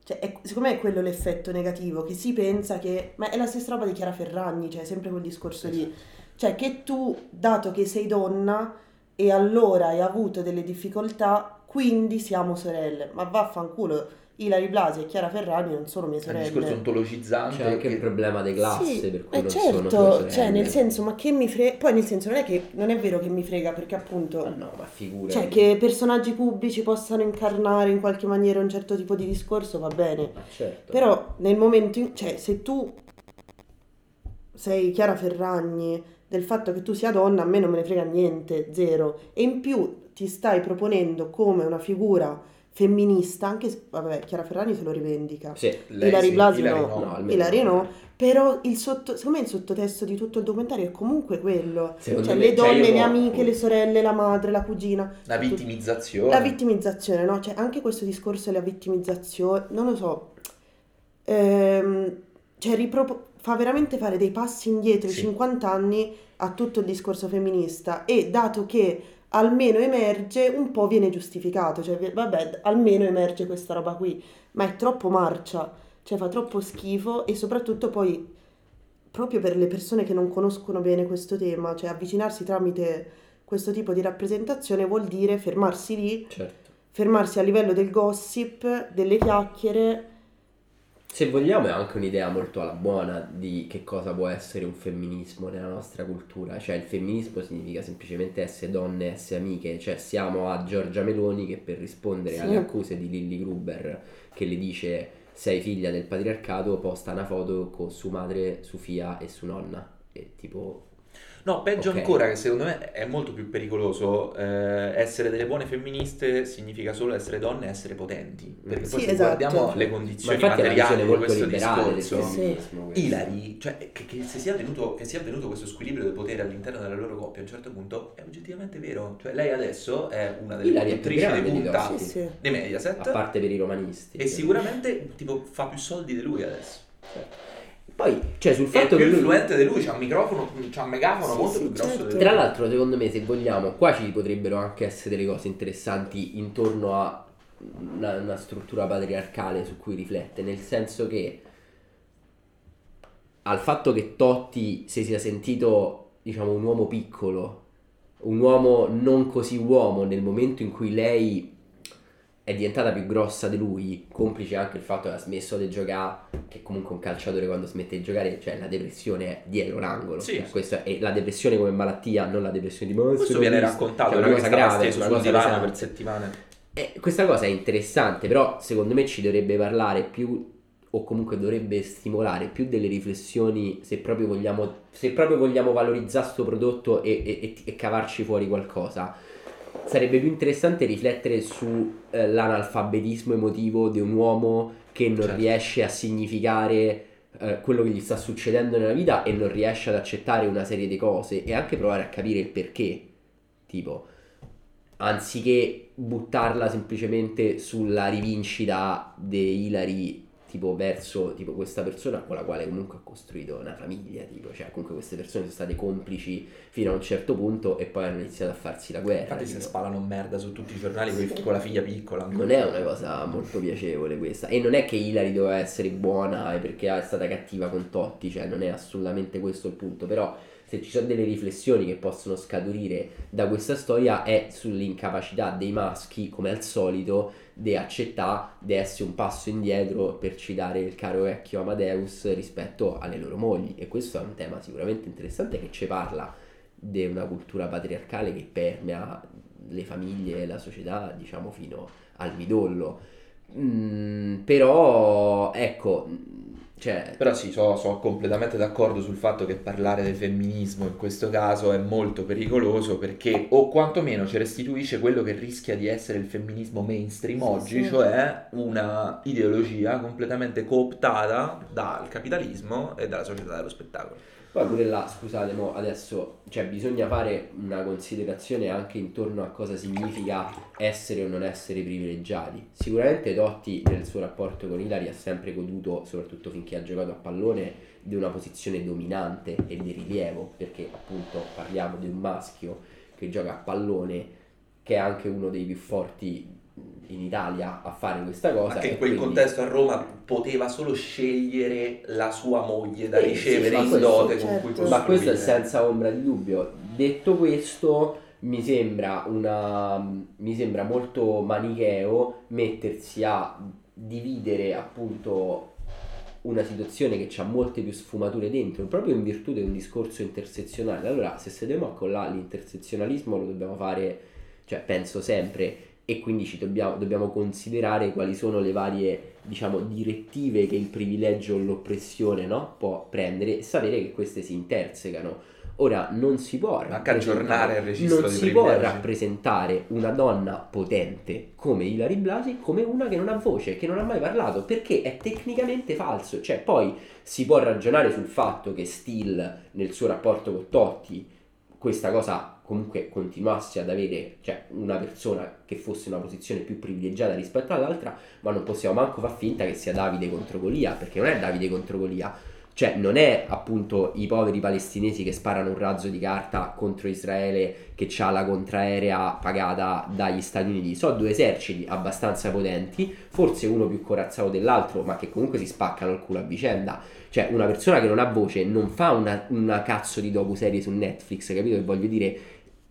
Cioè, è- secondo me è quello l'effetto negativo, che si pensa che... Ma è la stessa roba di Chiara Ferragni, cioè sempre quel discorso lì. Cioè, che tu, dato che sei donna e allora hai avuto delle difficoltà, quindi siamo sorelle. Ma vaffanculo, Ilari Blasi e Chiara Ferragni non sono mie È un discorso sorelle. ontologizzante. C'è anche che- il problema di classe, Sì, per cui eh non sono certo, tue sorelle. cioè nel senso, ma che mi frega, poi nel senso non è che non è vero che mi frega perché appunto, Ma no, ma figura. cioè che personaggi pubblici possano incarnare in qualche maniera un certo tipo di discorso va bene, Ma certo. però nel momento in, cioè se tu sei Chiara Ferragni del fatto che tu sia donna a me non me ne frega niente, zero, e in più ti stai proponendo come una figura femminista, anche vabbè, Chiara Ferragni se lo rivendica. Sì. Lei Ilari sì, Blasi Ilari no, no, almeno Ilari no. no, però il sotto, secondo me il sottotesto di tutto il documentario è comunque quello, Secondo cioè me- le cioè, donne, io le no. amiche, le sorelle, la madre, la cugina, La vittimizzazione. la vittimizzazione, no? Cioè anche questo discorso della vittimizzazione, non lo so, ehm, cioè ripropo- fa veramente fare dei passi indietro di Sì. 50 anni a tutto il discorso femminista e dato che almeno emerge, un po' viene giustificato, cioè vabbè, almeno emerge questa roba qui, ma è troppo marcia, cioè fa troppo schifo e soprattutto poi proprio per le persone che non conoscono bene questo tema, cioè avvicinarsi tramite questo tipo di rappresentazione vuol dire fermarsi lì, Certo. fermarsi a livello del gossip, delle chiacchiere. Se vogliamo è anche un'idea molto alla buona di che cosa può essere un femminismo nella nostra cultura, cioè il femminismo significa semplicemente essere donne, essere amiche, cioè siamo a Giorgia Meloni che per rispondere Sì. alle accuse di Lilly Gruber che le dice sei figlia del patriarcato posta una foto con su madre, su fia e su nonna. E tipo No, peggio Ok. ancora, che secondo me è molto più pericoloso. eh, essere delle buone femministe significa solo essere donne e essere potenti. Perché poi Sì, se esatto. guardiamo le condizioni materiali di questo liberale discorso, Sì. Ilari, cioè che, che si sia tenuto, che sia avvenuto questo squilibrio del potere all'interno della loro coppia a un certo punto è oggettivamente vero. Cioè lei adesso è una delle grande di punta. Sì, sì. di Mediaset a parte per i romanisti e sicuramente tipo fa più soldi di lui adesso. Poi cioè sul È fatto più che lui influente di lui, c'ha un microfono, c'ha un megafono Sì, molto sì, più grosso certo. di lui. Tra l'altro, secondo me, se vogliamo, qua ci potrebbero anche essere delle cose interessanti intorno a una, una struttura patriarcale su cui riflette, nel senso che al fatto che Totti si sia sentito, diciamo, un uomo piccolo, un uomo non così uomo nel momento in cui lei è diventata più grossa di lui, complice anche il fatto che ha smesso di giocare, che comunque un calciatore quando smette di giocare, cioè la depressione è dietro l'angolo. Sì. Cioè, questo è la depressione come malattia, non la depressione di "Ma Questo viene triste". raccontato, Cioè, una cosa grave, steso una cosa per settimane. Eh, questa cosa è interessante, però secondo me ci dovrebbe parlare più o comunque dovrebbe stimolare più delle riflessioni se proprio vogliamo, se proprio vogliamo valorizzare questo prodotto e, e- e- e cavarci fuori qualcosa. Sarebbe più interessante riflettere sull'analfabetismo emotivo di un uomo che non Certo. riesce a significare eh, quello che gli sta succedendo nella vita e non riesce ad accettare una serie di cose e anche provare a capire il perché. Tipo, anziché buttarla semplicemente sulla rivincita di Hilary tipo verso tipo questa persona con la quale comunque ha costruito una famiglia tipo cioè comunque queste persone sono state complici fino a un certo punto e poi hanno iniziato a farsi la guerra Infatti si tipo. spalano merda su tutti i giornali coi- con la figlia piccola. non è una cosa molto piacevole questa e non è che Hilary doveva essere buona e perché è stata cattiva con Totti cioè non è assolutamente questo il punto però se ci sono delle riflessioni che possono scaturire da questa storia è sull'incapacità dei maschi come al solito di accettare di essere un passo indietro per citare il caro vecchio Amadeus rispetto alle loro mogli. E questo è un tema sicuramente interessante che ci parla di una cultura patriarcale che permea le famiglie e la società diciamo fino al midollo. Mm, però ecco cioè Però sì, sono completamente d'accordo sul fatto che parlare del femminismo in questo caso è molto pericoloso perché o quantomeno ci restituisce quello che rischia di essere il femminismo mainstream Sì, oggi, sì. cioè una ideologia completamente cooptata dal capitalismo e dalla società dello spettacolo. Poi pure là, scusate, mo adesso cioè, bisogna fare una considerazione anche intorno a cosa significa essere o non essere privilegiati. Sicuramente Totti nel suo rapporto con Ilari ha sempre goduto, soprattutto finché ha giocato a pallone, di una posizione dominante e di rilievo, perché appunto parliamo di un maschio che gioca a pallone, che è anche uno dei più forti in Italia a fare questa cosa. Ma che in quel quindi- contesto a Roma poteva solo scegliere la sua moglie da Eh, sì, ricevere ma in questo- dote con certo. cui costruire. Ma questo è senza ombra di dubbio. Detto questo, mi sembra, una, mi sembra molto manicheo mettersi a dividere appunto una situazione che ha molte più sfumature dentro, proprio in virtù di un discorso intersezionale. Allora, se sedemo a collare l'intersezionalismo lo dobbiamo fare, cioè penso sempre, e quindi ci dobbiamo, dobbiamo considerare quali sono le varie, diciamo, direttive che il privilegio o l'oppressione no? può prendere e sapere che queste si intersecano. Ora non si può Anche aggiornare il registro non si può rappresentare una donna potente come Ilari Blasi come una che non ha voce, che non ha mai parlato, perché è tecnicamente falso. Cioè, poi si può ragionare sul fatto che Steele nel suo rapporto con Totti questa cosa comunque continuasse ad avere, cioè una persona che fosse in una posizione più privilegiata rispetto all'altra, ma non possiamo manco far finta che sia Davide contro Golia, perché non è Davide contro Golia, cioè non è appunto i poveri palestinesi che sparano un razzo di carta contro Israele che ha la contraerea pagata dagli Stati Uniti, sono due eserciti abbastanza potenti, forse uno più corazzato dell'altro, ma che comunque si spaccano il culo a vicenda. Cioè, una persona che non ha voce non fa una, una cazzo di docu-serie su Netflix, capito che voglio dire?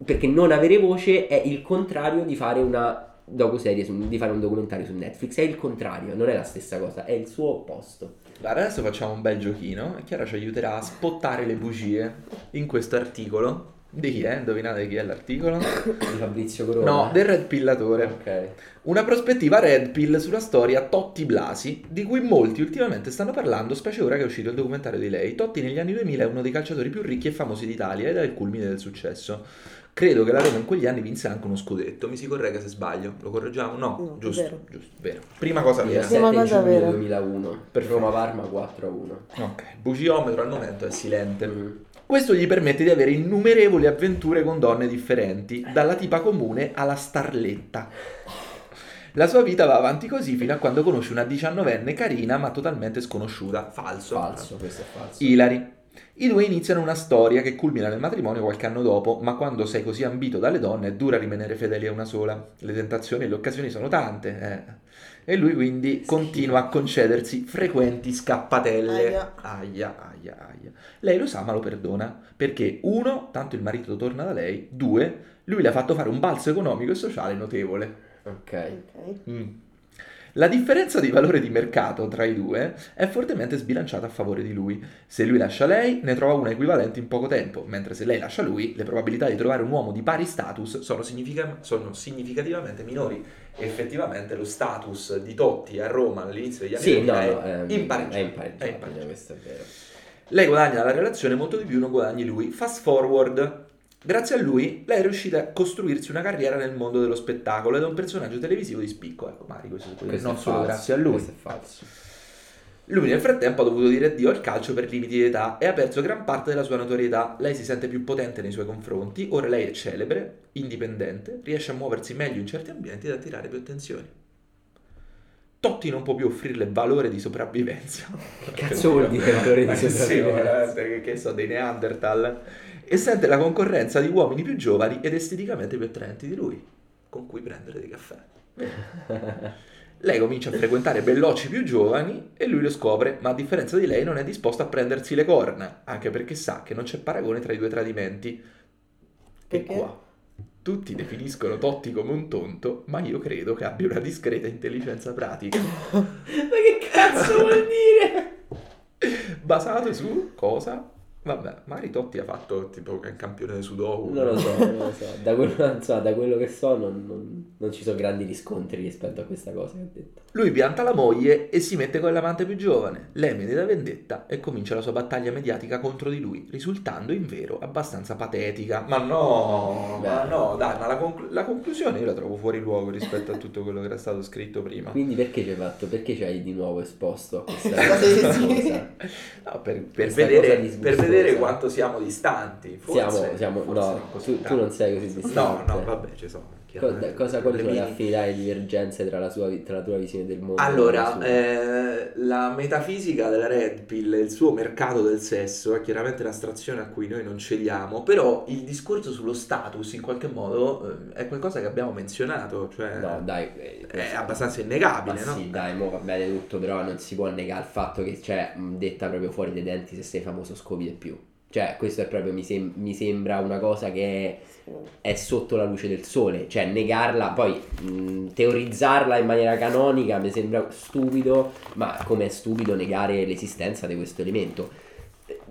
Perché non avere voce è il contrario di fare una docu-serie, su- di fare un documentario su Netflix, è il contrario, non è la stessa cosa, è il suo opposto. Guarda, adesso facciamo un bel giochino e Chiara ci aiuterà a spottare le bugie in questo articolo. Di chi è? Indovinate chi è l'articolo? Di Fabrizio Corona. No, del Red Pillatore. Ok. Una prospettiva Red Pill sulla storia Totti Blasi, di cui molti ultimamente stanno parlando, specie ora che è uscito il documentario di lei. Totti negli anni 2000 è uno dei calciatori più ricchi e famosi d'Italia ed è il culmine del successo. Credo che la Roma in quegli anni vinse anche uno scudetto. Mi si corregga se sbaglio. Lo correggiamo? No, No, giusto, vero. giusto, vero. Prima cosa vera. Sì, ma 7 cosa giugno vera. 2001 Perfetto. Roma-Parma 4 a 1 Ok, bugiometro al momento è silente. Mm. Questo gli permette di avere innumerevoli avventure con donne differenti, dalla tipa comune alla starletta. La sua vita va avanti così fino a quando conosce una diciannovenne carina ma totalmente sconosciuta. Falso. falso questo è falso Ilari. I due iniziano una storia che culmina nel matrimonio qualche anno dopo, ma quando sei così ambito dalle donne è dura rimanere fedeli a una sola. Le tentazioni e le occasioni sono tante. eh. E lui quindi continua a concedersi frequenti scappatelle. Aia. aia, aia, aia. Lei lo sa ma lo perdona, perché uno, tanto il marito torna da lei, due, lui le ha fatto fare un balzo economico e sociale notevole. ok Ok. Mm. La differenza di valore di mercato tra i due è fortemente sbilanciata a favore di lui. Se lui lascia lei, ne trova una equivalente in poco tempo, mentre se lei lascia lui, le probabilità di trovare un uomo di pari status sono, significa- sono significativamente minori. Effettivamente lo status di Totti a Roma all'inizio degli anni sì no, 2000 no è è, è impareggiabile, È impareggiabile. questo è vero Lei guadagna dalla relazione molto di più, non guadagni lui. Fast forward. Grazie a lui, lei è riuscita a costruirsi una carriera nel mondo dello spettacolo ed è un personaggio televisivo di spicco. Ecco, Mari, questo, questo non solo falso. grazie a lui. questo è falso Lui nel frattempo ha dovuto dire addio al calcio per limiti di età e ha perso gran parte della sua notorietà. Lei si sente più potente nei suoi confronti, ora lei è celebre, indipendente, riesce a muoversi meglio in certi ambienti ed attirare più attenzioni. Totti non può più offrirle valore di sopravvivenza. Che cazzo vuol dire valore di Ma sì, sopravvivenza? veramente, che, che so, dei Neanderthal. E sente la concorrenza di uomini più giovani ed esteticamente più attraenti di lui, con cui prendere dei caffè. Lei comincia a frequentare bellocci più giovani e lui lo scopre, ma a differenza di lei non è disposto a prendersi le corna, anche perché sa che non c'è paragone tra i due tradimenti. E Perché? qua tutti definiscono Totti come un tonto, ma io credo che abbia una discreta intelligenza pratica. ma che cazzo vuol dire Basato su cosa? Vabbè, magari Totti ha fatto tipo il campione del Sudoku. non lo so non lo so da quello, so, da quello che so non, non- non ci sono grandi riscontri rispetto a questa cosa che ha detto Lui pianta la moglie e si mette con l'amante più giovane. Lei medita vendetta e comincia la sua battaglia mediatica contro di lui, risultando invero abbastanza patetica. Ma no, Beh. ma no, dai, ma la, conclu- la conclusione io la trovo fuori luogo rispetto a tutto quello che era stato scritto prima. quindi perché ci hai fatto perché ci hai di nuovo esposto a questa sì. cosa No, per, per Questa vedere, per vedere vedere cosa. quanto siamo distanti. Forse, Siamo, siamo, forse no, tu, tu non sei così No, distante. no, vabbè, ci sono. Co- chiaramente. cosa, quali sono le affinità e divergenze tra la, sua, tra la tua visione del mondo? la Allora, sua? eh, la metafisica della Red Pill il suo mercato del sesso è chiaramente l'astrazione a cui noi non cediamo, però il discorso sullo status in qualche modo eh, è qualcosa che abbiamo menzionato, cioè No, dai, eh, è abbastanza innegabile, no? sì, dai, mo va bene tutto, però non si può negare il fatto che, cioè, mh, detta proprio fuori dai denti, se sei famoso scopi di più. Cioè, questo è proprio, mi, sem- mi sembra una cosa che è, è sotto la luce del sole. Cioè, negarla, poi mh, teorizzarla in maniera canonica mi sembra stupido, ma come è stupido negare l'esistenza di questo elemento.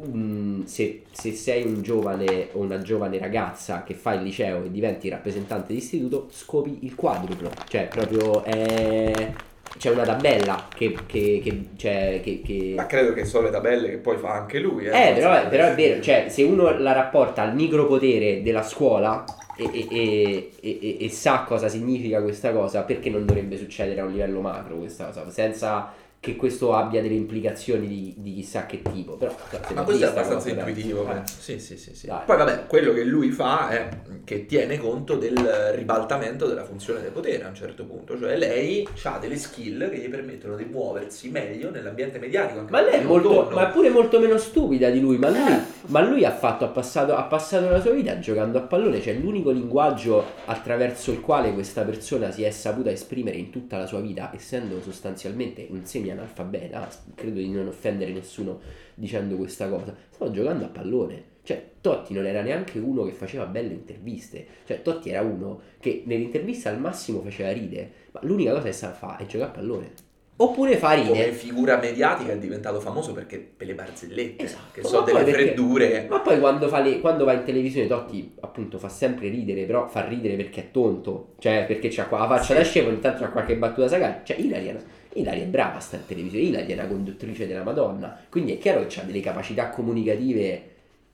Mm, Se, se sei un giovane o una giovane ragazza che fa il liceo e diventi rappresentante di istituto, scopi il quadruplo. Cioè, proprio è... c'è una tabella che, che, che, cioè, che, che- Ma credo che sono le tabelle che poi fa anche lui. eh, però, è- però è vero, cioè, se uno la rapporta al micropotere della scuola e- e- e- e sa cosa significa questa cosa, perché non dovrebbe succedere a un livello macro questa cosa, senza che questo abbia delle implicazioni di, di chissà che tipo. Però, cioè, Ma questo è abbastanza intuitivo, Eh. Sì, sì, sì, sì. Dai. Poi vabbè, quello che lui fa è che tiene conto del ribaltamento della funzione del potere a un certo punto, cioè lei ha delle skill che gli permettono di muoversi meglio nell'ambiente mediatico. anche Ma lei è molto, ma è pure molto meno stupida di lui. Ma lui, Eh. ma lui ha, fatto, ha, passato, ha passato la sua vita giocando a pallone. Cioè, l'unico linguaggio attraverso il quale questa persona si è saputa esprimere in tutta la sua vita, essendo sostanzialmente un semi-analfabeta, credo di non offendere nessuno dicendo questa cosa. Stava giocando a pallone. Cioè, Totti non era neanche uno che faceva belle interviste. Cioè, Totti era uno che nell'intervista al massimo faceva ride. Ma l'unica cosa che sa fare è giocare a pallone. Oppure fa come ride. figura mediatica è diventato famoso perché per le barzellette, Esatto, che sono delle perché- freddure. Ma poi quando, fa le- quando va in televisione Totti appunto fa sempre ridere, però fa ridere perché è tonto, cioè perché c'ha qua la faccia da scemo, intanto c'ha qualche battuta sagale, cioè Ilaria, Ilaria è brava sta in televisione, Ilaria è una conduttrice della Madonna, quindi è chiaro che ha delle capacità comunicative,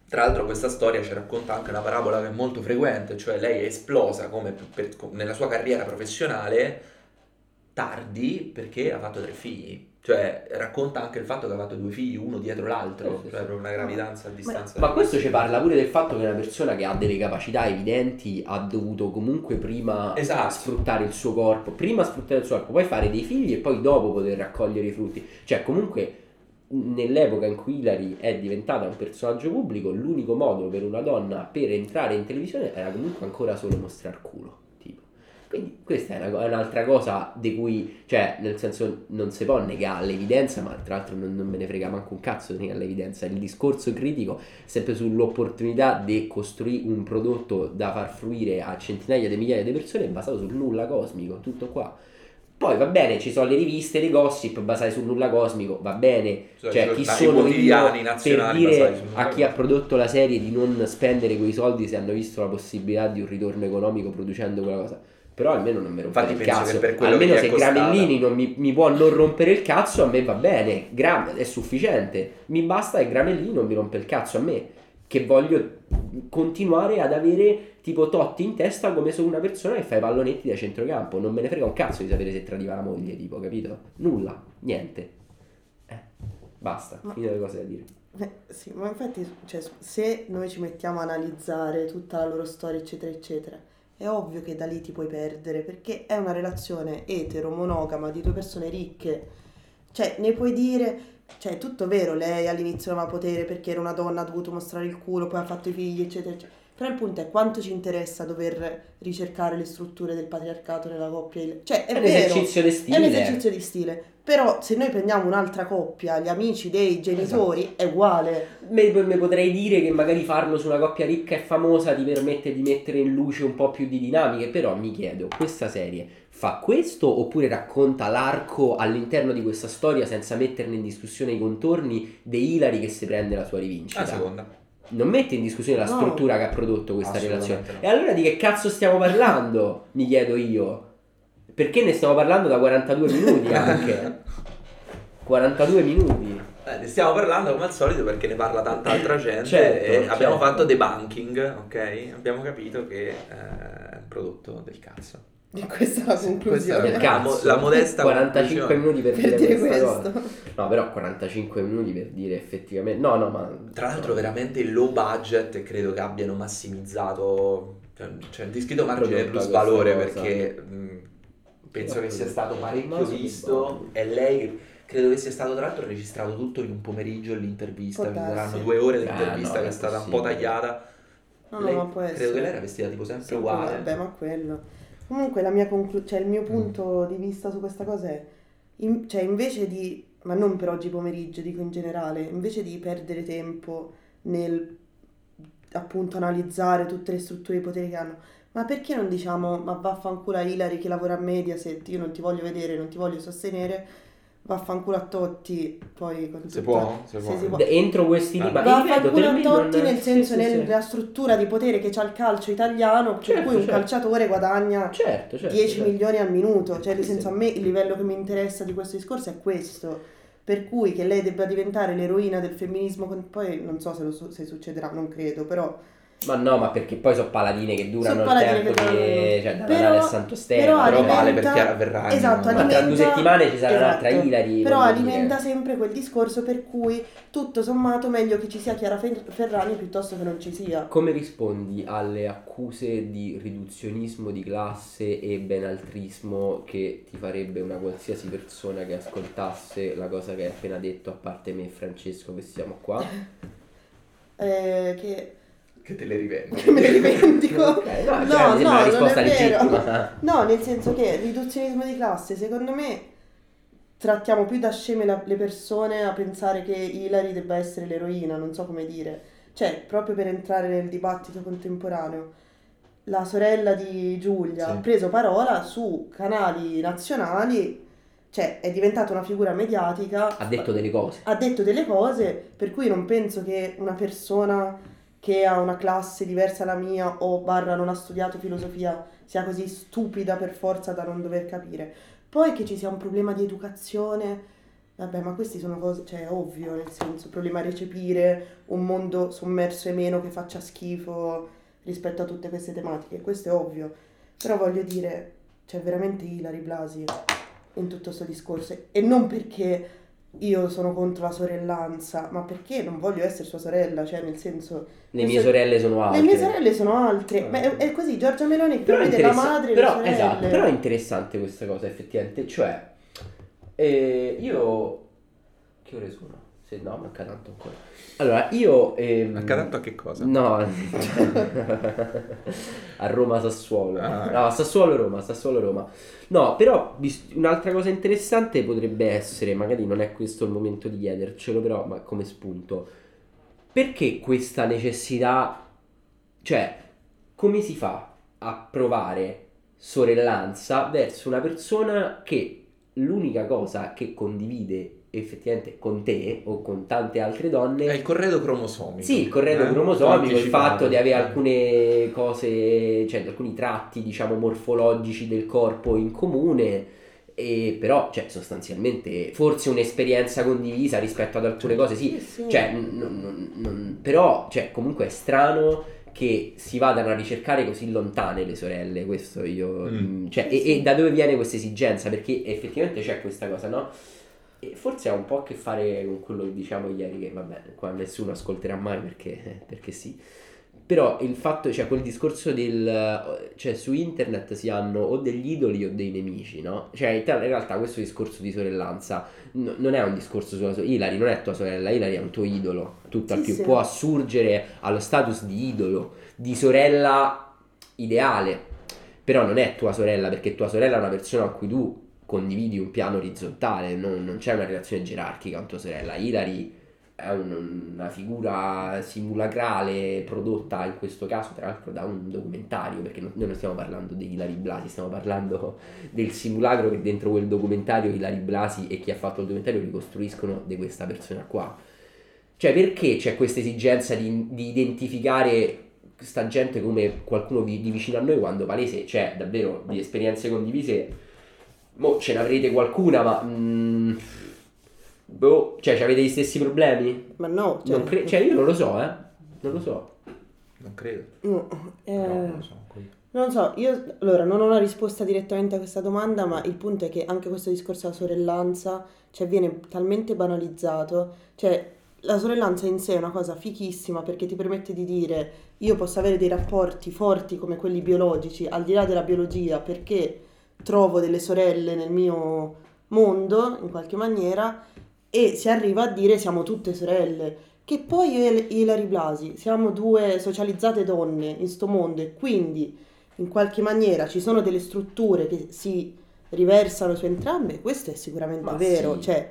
Tra l'altro questa storia ci racconta anche una parabola che è molto frequente, cioè lei è esplosa come per- nella sua carriera professionale tardi perché ha fatto tre figli. Cioè racconta anche il fatto che ha fatto due figli uno dietro l'altro, Sì, sì, cioè proprio una gravidanza a distanza. ma di- questo ci parla pure del fatto che una persona che ha delle capacità evidenti ha dovuto comunque prima Esatto. sfruttare il suo corpo, prima sfruttare il suo corpo, poi fare dei figli e poi dopo poter raccogliere i frutti. Cioè, comunque, nell'epoca in cui Hilary è diventata un personaggio pubblico, l'unico modo per una donna per entrare in televisione era comunque ancora solo mostrare culo. Quindi questa è, una è un'altra cosa di cui, cioè, nel senso, non si può negare l'evidenza, ma tra l'altro non, non me ne frega manco un cazzo di negare l'evidenza. Il discorso critico è sempre sull'opportunità di costruire un prodotto da far fruire a centinaia di migliaia di persone basato sul nulla cosmico, tutto qua. Poi va bene, ci sono le riviste, le gossip basate sul nulla cosmico, va bene. Cioè, Cioè, ci chi sono io per dire a chi ha prodotto la serie di non spendere quei soldi se hanno visto la possibilità di un ritorno economico producendo quella cosa. Però almeno non mi rompere Infatti il cazzo. per quello Almeno se costata- Gramellini non mi, mi può non rompere il cazzo, a me va bene. Gram è sufficiente. Mi basta che Gramellini non mi rompe il cazzo a me. Che voglio continuare ad avere tipo Totti in testa come sono una persona che fa i pallonetti da centrocampo. Non me ne frega un cazzo di sapere se tradiva la moglie, tipo, capito? Nulla, niente. Eh, basta, Ma- finite le cose da dire. Eh, sì, ma infatti, cioè, se noi ci mettiamo a analizzare tutta la loro storia, eccetera, eccetera, è ovvio che da lì ti puoi perdere, perché è una relazione etero, monogama, di due persone ricche. Cioè, ne puoi dire, cioè, è tutto vero, lei all'inizio non aveva potere perché era una donna, ha dovuto mostrare il culo, poi ha fatto i figli, eccetera, eccetera. Però il punto è quanto ci interessa dover ricercare le strutture del patriarcato nella coppia. Cioè, è, È un vero. esercizio di È stile. un esercizio di stile. Però se noi prendiamo un'altra coppia, gli amici dei genitori, è uguale. Me, me potrei dire che magari farlo su una coppia ricca e famosa ti permette di mettere in luce un po' più di dinamiche, però mi chiedo, questa serie fa questo oppure racconta l'arco all'interno di questa storia senza metterne in discussione i contorni di Hilary che si prende la sua rivincita? La seconda. Non mette in discussione la No. struttura che ha prodotto questa relazione. no. E allora di che cazzo stiamo parlando? Mi chiedo io. Perché ne stiamo parlando da 42 minuti anche? 42 minuti. Eh, ne stiamo parlando come al solito perché ne parla tanta altra gente Certo, e abbiamo certo. fatto debunking, ok? Abbiamo capito che eh, è un prodotto del cazzo. E questa è la Sì, conclusione. è la mo- la modesta 45 conclusione. minuti per, Per dire, questo. cosa. No, però 45 minuti per dire effettivamente. No, no, ma. Tra l'altro veramente low budget e credo che abbiano massimizzato, cioè, c'è un discreto margine plus valore perché mh, penso che sia stato parecchio visto e lei credo che sia stato tra l'altro registrato tutto in un pomeriggio l'intervista, ci saranno due ore di Ah, intervista no, che è è stata un po' tagliata. No, no, Lei- ma può credo essere. che lei era vestita tipo sempre Sempre uguale. Vabbè, ma quello. Comunque la mia conclu- cioè il Mm. mio punto di vista su questa cosa è, in- cioè invece di, ma non per oggi pomeriggio, dico in generale, invece di perdere tempo nel appunto analizzare tutte le strutture di potere che hanno, ma perché non diciamo, ma vaffanculo a Ilari che lavora a Mediaset, io non ti voglio vedere, non ti voglio sostenere, vaffanculo a Totti, poi con Si tutta- può? Se può. si può. Entro questi Ah. limiti. Vaffanculo a Totti non- nel sì, senso sì, sì. nella struttura di potere che c'ha il calcio italiano, per Certo, cui un certo. calciatore guadagna Certo, certo. 10 certo. milioni al minuto, cioè nel Sì, senso sì. a me il livello che mi interessa di questo discorso è questo. Per cui che lei debba diventare l'eroina del femminismo, con- poi non so se, lo su- se succederà, non credo, però Ma no, ma perché poi sono paladine che durano Sono il tempo durano- Cioè, da Però- Natale a Santo Stefano. però però alimenta- vale per Chiara Ferragni, Esatto? Ma tra alimenta- due settimane ci sarà esatto. un'altra Ilari. Però alimenta dire. sempre quel discorso per cui tutto sommato meglio che ci sia Chiara Fer- Ferragni piuttosto che non ci sia. Come rispondi alle accuse di riduzionismo di classe e benaltrismo che ti farebbe una qualsiasi persona che ascoltasse la cosa che hai appena detto, a parte me e Francesco che siamo qua? Eh, che Che te le rivendi. che me ne rivendico. Ok, no, No, cioè, no, risposta è vero. legittima. No, nel senso che riduzionismo di classe, secondo me, trattiamo più da sceme la- le persone a pensare che Hillary debba essere l'eroina, non so come dire. Cioè, proprio per entrare nel dibattito contemporaneo, la sorella di Giulia Sì. ha preso parola su canali nazionali, cioè è diventata una figura mediatica, Ha detto delle cose. ha detto delle cose per cui non penso che una persona che ha una classe diversa dalla mia o barra non ha studiato filosofia sia così stupida per forza da non dover capire. Poi che ci sia un problema di educazione, vabbè, ma questi sono cose, cioè, ovvio, nel senso, problema a recepire un mondo sommerso e meno che faccia schifo rispetto a tutte queste tematiche, questo è ovvio. Però voglio dire, c'è veramente Ilari Blasi in tutto questo discorso e non perché io sono contro la sorellanza, ma perché non voglio essere sua sorella, cioè nel senso Le mie sorelle sono altre. le mie sorelle sono altre, ma è, è così, Giorgia Meloni Però è vede la interessa- madre però, esatto, però è interessante questa cosa effettivamente, cioè eh, io che ore sono? Se no, manca tanto ancora. Allora, io ehm, Manca tanto a che cosa? No, a Roma Sassuolo. Ah. No, Sassuolo Roma, Sassuolo Roma. No, però un'altra cosa interessante potrebbe essere, magari non è questo il momento di chiedercelo, però ma come spunto. Perché questa necessità, cioè, come si fa a provare sorellanza verso una persona che l'unica cosa che condivide effettivamente con te o con tante altre donne È il corredo cromosomico. sì, il corredo eh? cromosomico, il fatto di avere alcune cose, cioè alcuni tratti, diciamo, morfologici del corpo in comune, e però, cioè, sostanzialmente, forse un'esperienza condivisa rispetto ad alcune cose, sì, Sì, cioè, n- non- non- però, cioè, comunque è strano che si vadano a ricercare così lontane le sorelle, questo io, Mm. cioè, e, e da dove viene questa esigenza? Perché effettivamente c'è questa cosa, no? E forse ha un po' a che fare con quello che diciamo ieri, che vabbè, qua nessuno ascolterà mai perché, perché sì. Però il fatto, cioè quel discorso del, cioè su internet si hanno o degli idoli o dei nemici, no? Cioè in realtà questo discorso di sorellanza n- non è un discorso sulla sorella, Ilari non è tua sorella, Ilari è un tuo idolo, tutto al Sì, più, sì. può assurgere allo status di idolo, di sorella ideale, però non è tua sorella perché tua sorella è una persona con cui tu condividi un piano orizzontale, non, non c'è una relazione gerarchica con tua sorella. Hilary è un- una figura simulacrale prodotta in questo caso tra l'altro da un documentario, perché non- noi non stiamo parlando di Hilary Blasi, stiamo parlando del simulacro che dentro quel documentario Hilary Blasi e chi ha fatto il documentario ricostruiscono di questa persona qua. Cioè perché c'è questa esigenza di, di identificare sta gente come qualcuno di vicino a noi quando palese c'è davvero di esperienze condivise Mo ce ne avrete qualcuna, ma. mm, boh, cioè, ci avete gli stessi problemi? Ma no, cioè, Non cre- cioè, io non lo so, eh. Non lo so. Non credo. no, eh, No, non lo so. qui. Non so, io allora non ho una risposta direttamente a questa domanda, ma il punto è che anche questo discorso della sorellanza, cioè, viene talmente banalizzato, cioè la sorellanza in sé è una cosa fichissima perché ti permette di dire io posso avere dei rapporti forti come quelli biologici, al di là della biologia, perché trovo delle sorelle nel mio mondo, in qualche maniera, e si arriva a dire siamo tutte sorelle. Che poi io e Ilari Blasi siamo due socializzate donne in sto mondo e quindi in qualche maniera ci sono delle strutture che si riversano su entrambe, questo è sicuramente Ma vero. sì. Cioè,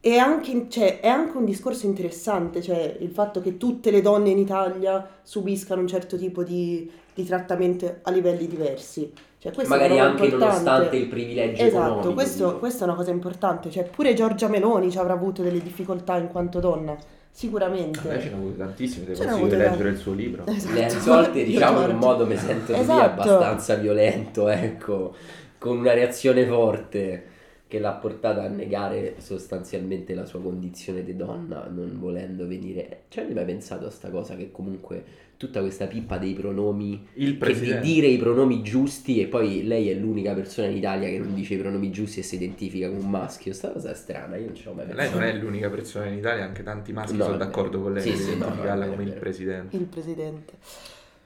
è anche, cioè, è anche un discorso interessante, cioè il fatto che tutte le donne in Italia subiscano un certo tipo di, di trattamento a livelli diversi. Cioè, Magari anche importante. nonostante il privilegio Esatto, economico. questo- questa è una cosa importante. Cioè, pure Giorgia Meloni ci avrà avuto delle difficoltà in quanto donna, sicuramente. Me ce ne ho avute tantissime, ho consiglio leggere il suo libro. Esatto. Le ha risolte, Io diciamo, in un modo mi sento Esatto. abbastanza violento, ecco, con una reazione forte che l'ha portata a negare sostanzialmente la sua condizione di donna, non volendo venire. Cioè, non hai mai pensato a sta cosa che comunque tutta questa pippa dei pronomi Il che di dire i pronomi giusti e poi lei è l'unica persona in Italia che non dice i pronomi giusti e si identifica come un maschio. Sta cosa è strana, io non ci ho mai pensato. Lei non è l'unica persona in Italia, anche tanti maschi No, sono d'accordo con lei Sì, di sì, no, identificarla no, come il presidente. il presidente.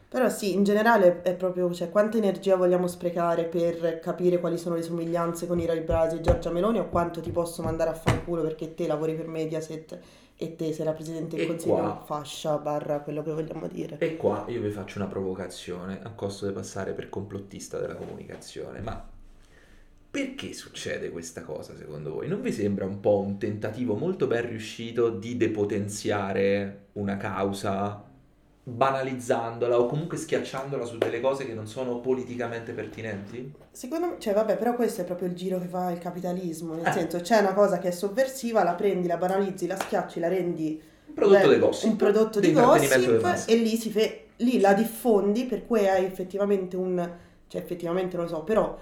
Però sì, in generale è proprio, cioè, quanta energia vogliamo sprecare per capire quali sono le somiglianze con Ira Brasi e Giorgia Meloni o quanto ti posso mandare a fanculo perché te lavori per Mediaset e te sei la Presidente del E Consiglio qua- fascia barra quello che vogliamo dire. E qua io vi faccio una provocazione a costo di passare per complottista della comunicazione, ma perché succede questa cosa secondo voi? Non vi sembra un po' un tentativo molto ben riuscito di depotenziare una causa banalizzandola o comunque schiacciandola su delle cose che non sono politicamente pertinenti? Secondo me, cioè vabbè, però questo è proprio il giro che fa il capitalismo, nel Eh. senso c'è una cosa che è sovversiva, la prendi, la banalizzi, la schiacci, la rendi Un prodotto beh, di gossip. un prodotto di gossip e lì, si fe- lì la diffondi per cui hai effettivamente un, cioè effettivamente non lo so, però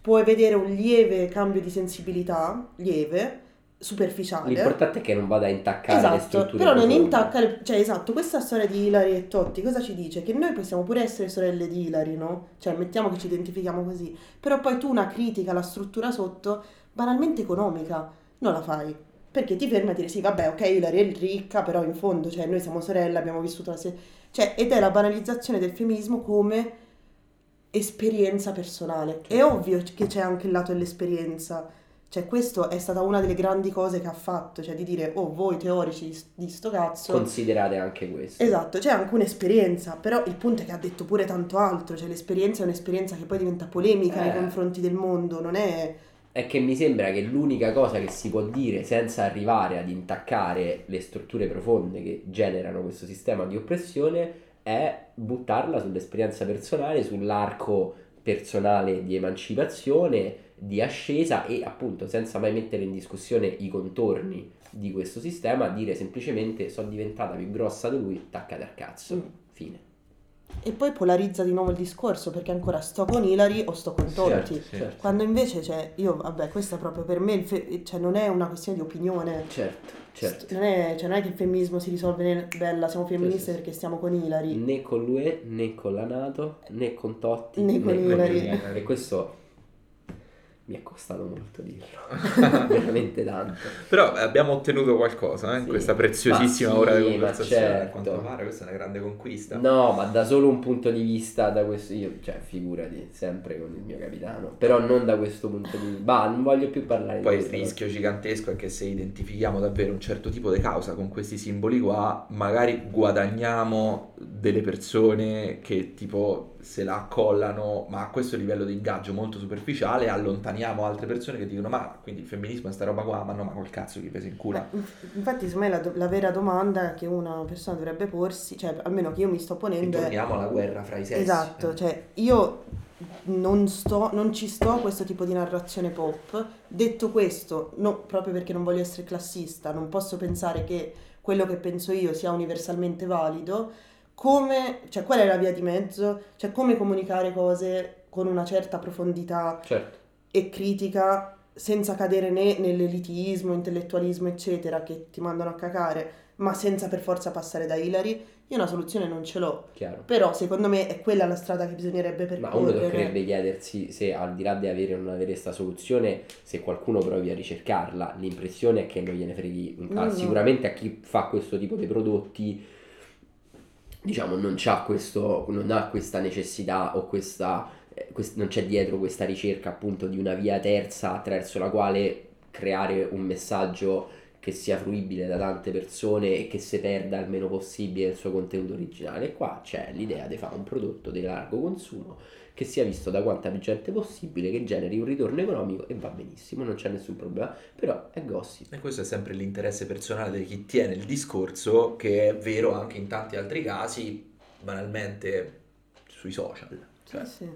puoi vedere un lieve cambio di sensibilità, lieve, superficiale. L'importante è che non vada a intaccare le Esatto, strutture però non intacca, le- cioè esatto, questa storia di Ilari e Totti cosa ci dice? Che noi possiamo pure essere sorelle di Ilari, no? Cioè mettiamo che ci identifichiamo così, però poi tu una critica alla struttura sotto, banalmente economica, non la fai. Perché ti fermi a dire sì, vabbè, ok, Ilari è ricca, però in fondo, cioè noi siamo sorelle, abbiamo vissuto la stessa... Cioè, ed è la banalizzazione del femminismo come esperienza personale. È ovvio che c'è anche il lato dell'esperienza. Cioè, questo è stata una delle grandi cose che ha fatto, cioè di dire, oh, voi teorici di- sto cazzo. Considerate anche questo. Esatto, c'è anche un'esperienza, però il punto è che ha detto pure tanto altro, cioè l'esperienza è un'esperienza che poi diventa polemica nei Eh. confronti del mondo, non è... È che mi sembra che l'unica cosa che si può dire senza arrivare ad intaccare le strutture profonde che generano questo sistema di oppressione è buttarla sull'esperienza personale, sull'arco personale di emancipazione, di ascesa e appunto senza mai mettere in discussione i contorni di questo sistema, dire semplicemente sono diventata più grossa di lui, taccate al cazzo. Mm. Fine. E poi polarizza di nuovo il discorso, perché ancora sto con Ilari o sto con Totti. sì. certo. Quando invece, cioè, io, vabbè, questa proprio per me, fe- cioè, non è una questione di opinione. Certo, certo. Non è, cioè, non è che il femminismo si risolve nel bella, siamo femministe perché stiamo con Ilari. né con lui né con la Nato né con Totti Né con Hillary. niente. e questo mi è costato molto dirlo veramente tanto Però abbiamo ottenuto qualcosa eh, in Sì. questa preziosissima Ma sì, ora di conversazione. A certo. quanto pare questa è una grande conquista. no ma da solo un punto di vista da questo io cioè figurati sempre con il mio capitano però non da questo punto di vista bah non voglio più parlare Poi di il questa rischio gigantesco è che se identifichiamo davvero un certo tipo di causa con questi simboli qua, magari guadagniamo delle persone che tipo se la accollano, ma a questo livello di ingaggio molto superficiale, allontaniamo altre persone che dicono ma quindi il femminismo è sta roba qua, ma no, ma col cazzo chi pesa in inf- infatti, secondo me la, la vera domanda che una persona dovrebbe porsi, cioè almeno che io mi sto E ponendo è... torniamo alla guerra fra i sessi. Esatto, eh. cioè io non, sto, non ci sto a questo tipo di narrazione pop. Detto questo, no, proprio perché non voglio essere classista, non posso pensare che quello che penso io sia universalmente valido. Come, cioè, qual è la via di mezzo? Cioè, come comunicare cose con una certa profondità certo e critica senza cadere né nell'elitismo, intellettualismo, eccetera, che ti mandano a cacare. ma senza per forza passare da Hillary, io una soluzione non ce l'ho. Chiaro. Però secondo me è quella la strada che bisognerebbe Ma uno percorrere. dovrebbe chiedersi se al di là di avere o non avere questa soluzione, se qualcuno provi a ricercarla, l'impressione è che non gliene freghi un cazzo. no. Sicuramente a chi fa questo tipo di prodotti, diciamo, non c'ha questo, non ha questa necessità o questa, quest- non c'è dietro questa ricerca appunto di una via terza attraverso la quale creare un messaggio che sia fruibile da tante persone e che si perda il meno possibile il suo contenuto originale. Qua c'è l'idea di fare un prodotto di largo consumo che sia visto da quanta più gente possibile, che generi un ritorno economico e va benissimo, non c'è nessun problema, però è gossip. E questo è sempre l'interesse personale di chi tiene il discorso, che è vero anche in tanti altri casi, banalmente sui social. Cioè, Sì, sì.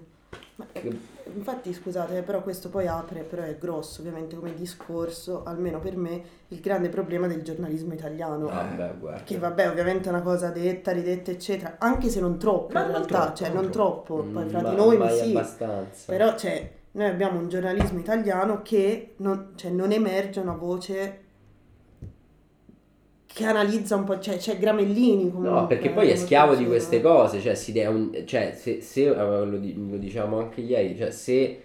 Ma, eh, infatti scusate, però questo poi apre, però è grosso ovviamente come discorso, almeno per me, il grande problema del giornalismo italiano. Vabbè, guarda. Che vabbè, ovviamente è una cosa detta, ridetta, eccetera, anche se non troppo Ma in non realtà, troppo, cioè non troppo, Mm, poi fra ma- di noi mai sì. abbastanza. Però cioè, noi abbiamo un giornalismo italiano che non, cioè, non emerge una voce che analizza un po', cioè c'è Gramellini comunque. No, perché poi è schiavo di queste cose, cioè, si un- cioè, se, se- eh, lo, lo diciamo anche ieri, cioè se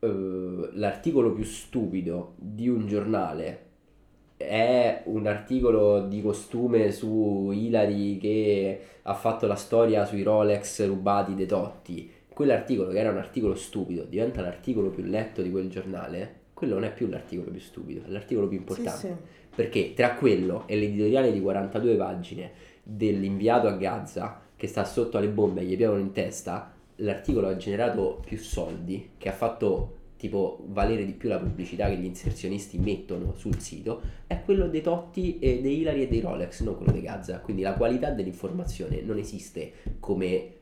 eh, l'articolo più stupido di un giornale è un articolo di costume su Hillary che ha fatto la storia sui Rolex rubati dei Totti, quell'articolo che era un articolo stupido diventa l'articolo più letto di quel giornale, quello non è più l'articolo più stupido, è l'articolo più Sì, importante. sì. Perché tra quello e l'editoriale di 42 pagine dell'inviato a Gaza che sta sotto alle bombe e gli piovono in testa, l'articolo ha generato più soldi, che ha fatto tipo valere di più la pubblicità che gli inserzionisti mettono sul sito, è quello dei Totti e dei Hilary e dei Rolex, non quello di Gaza. Quindi la qualità dell'informazione non esiste come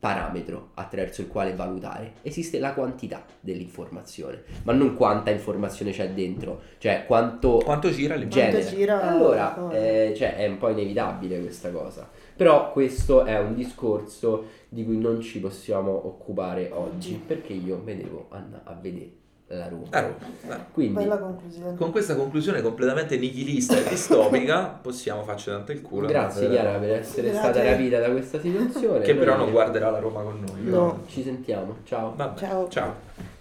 parametro attraverso il quale valutare, esiste la quantità dell'informazione, ma non quanta informazione c'è dentro, cioè quanto quanto gira l'immagine? Quanto genere. gira allora, eh, cioè, è un po' inevitabile questa cosa. Però questo è un discorso di cui non ci possiamo occupare oggi, perché io me devo andare a vedere la Roma. Ah, Roma. Quindi, Bella conclusione. Con questa conclusione completamente nichilista e distopica possiamo farci tanto il culo. grazie per- Chiara per essere Grazie. stata rapita da questa situazione. Che però non guarderà la Roma con noi. No. Ci sentiamo, ciao. Vabbè, Ciao. ciao.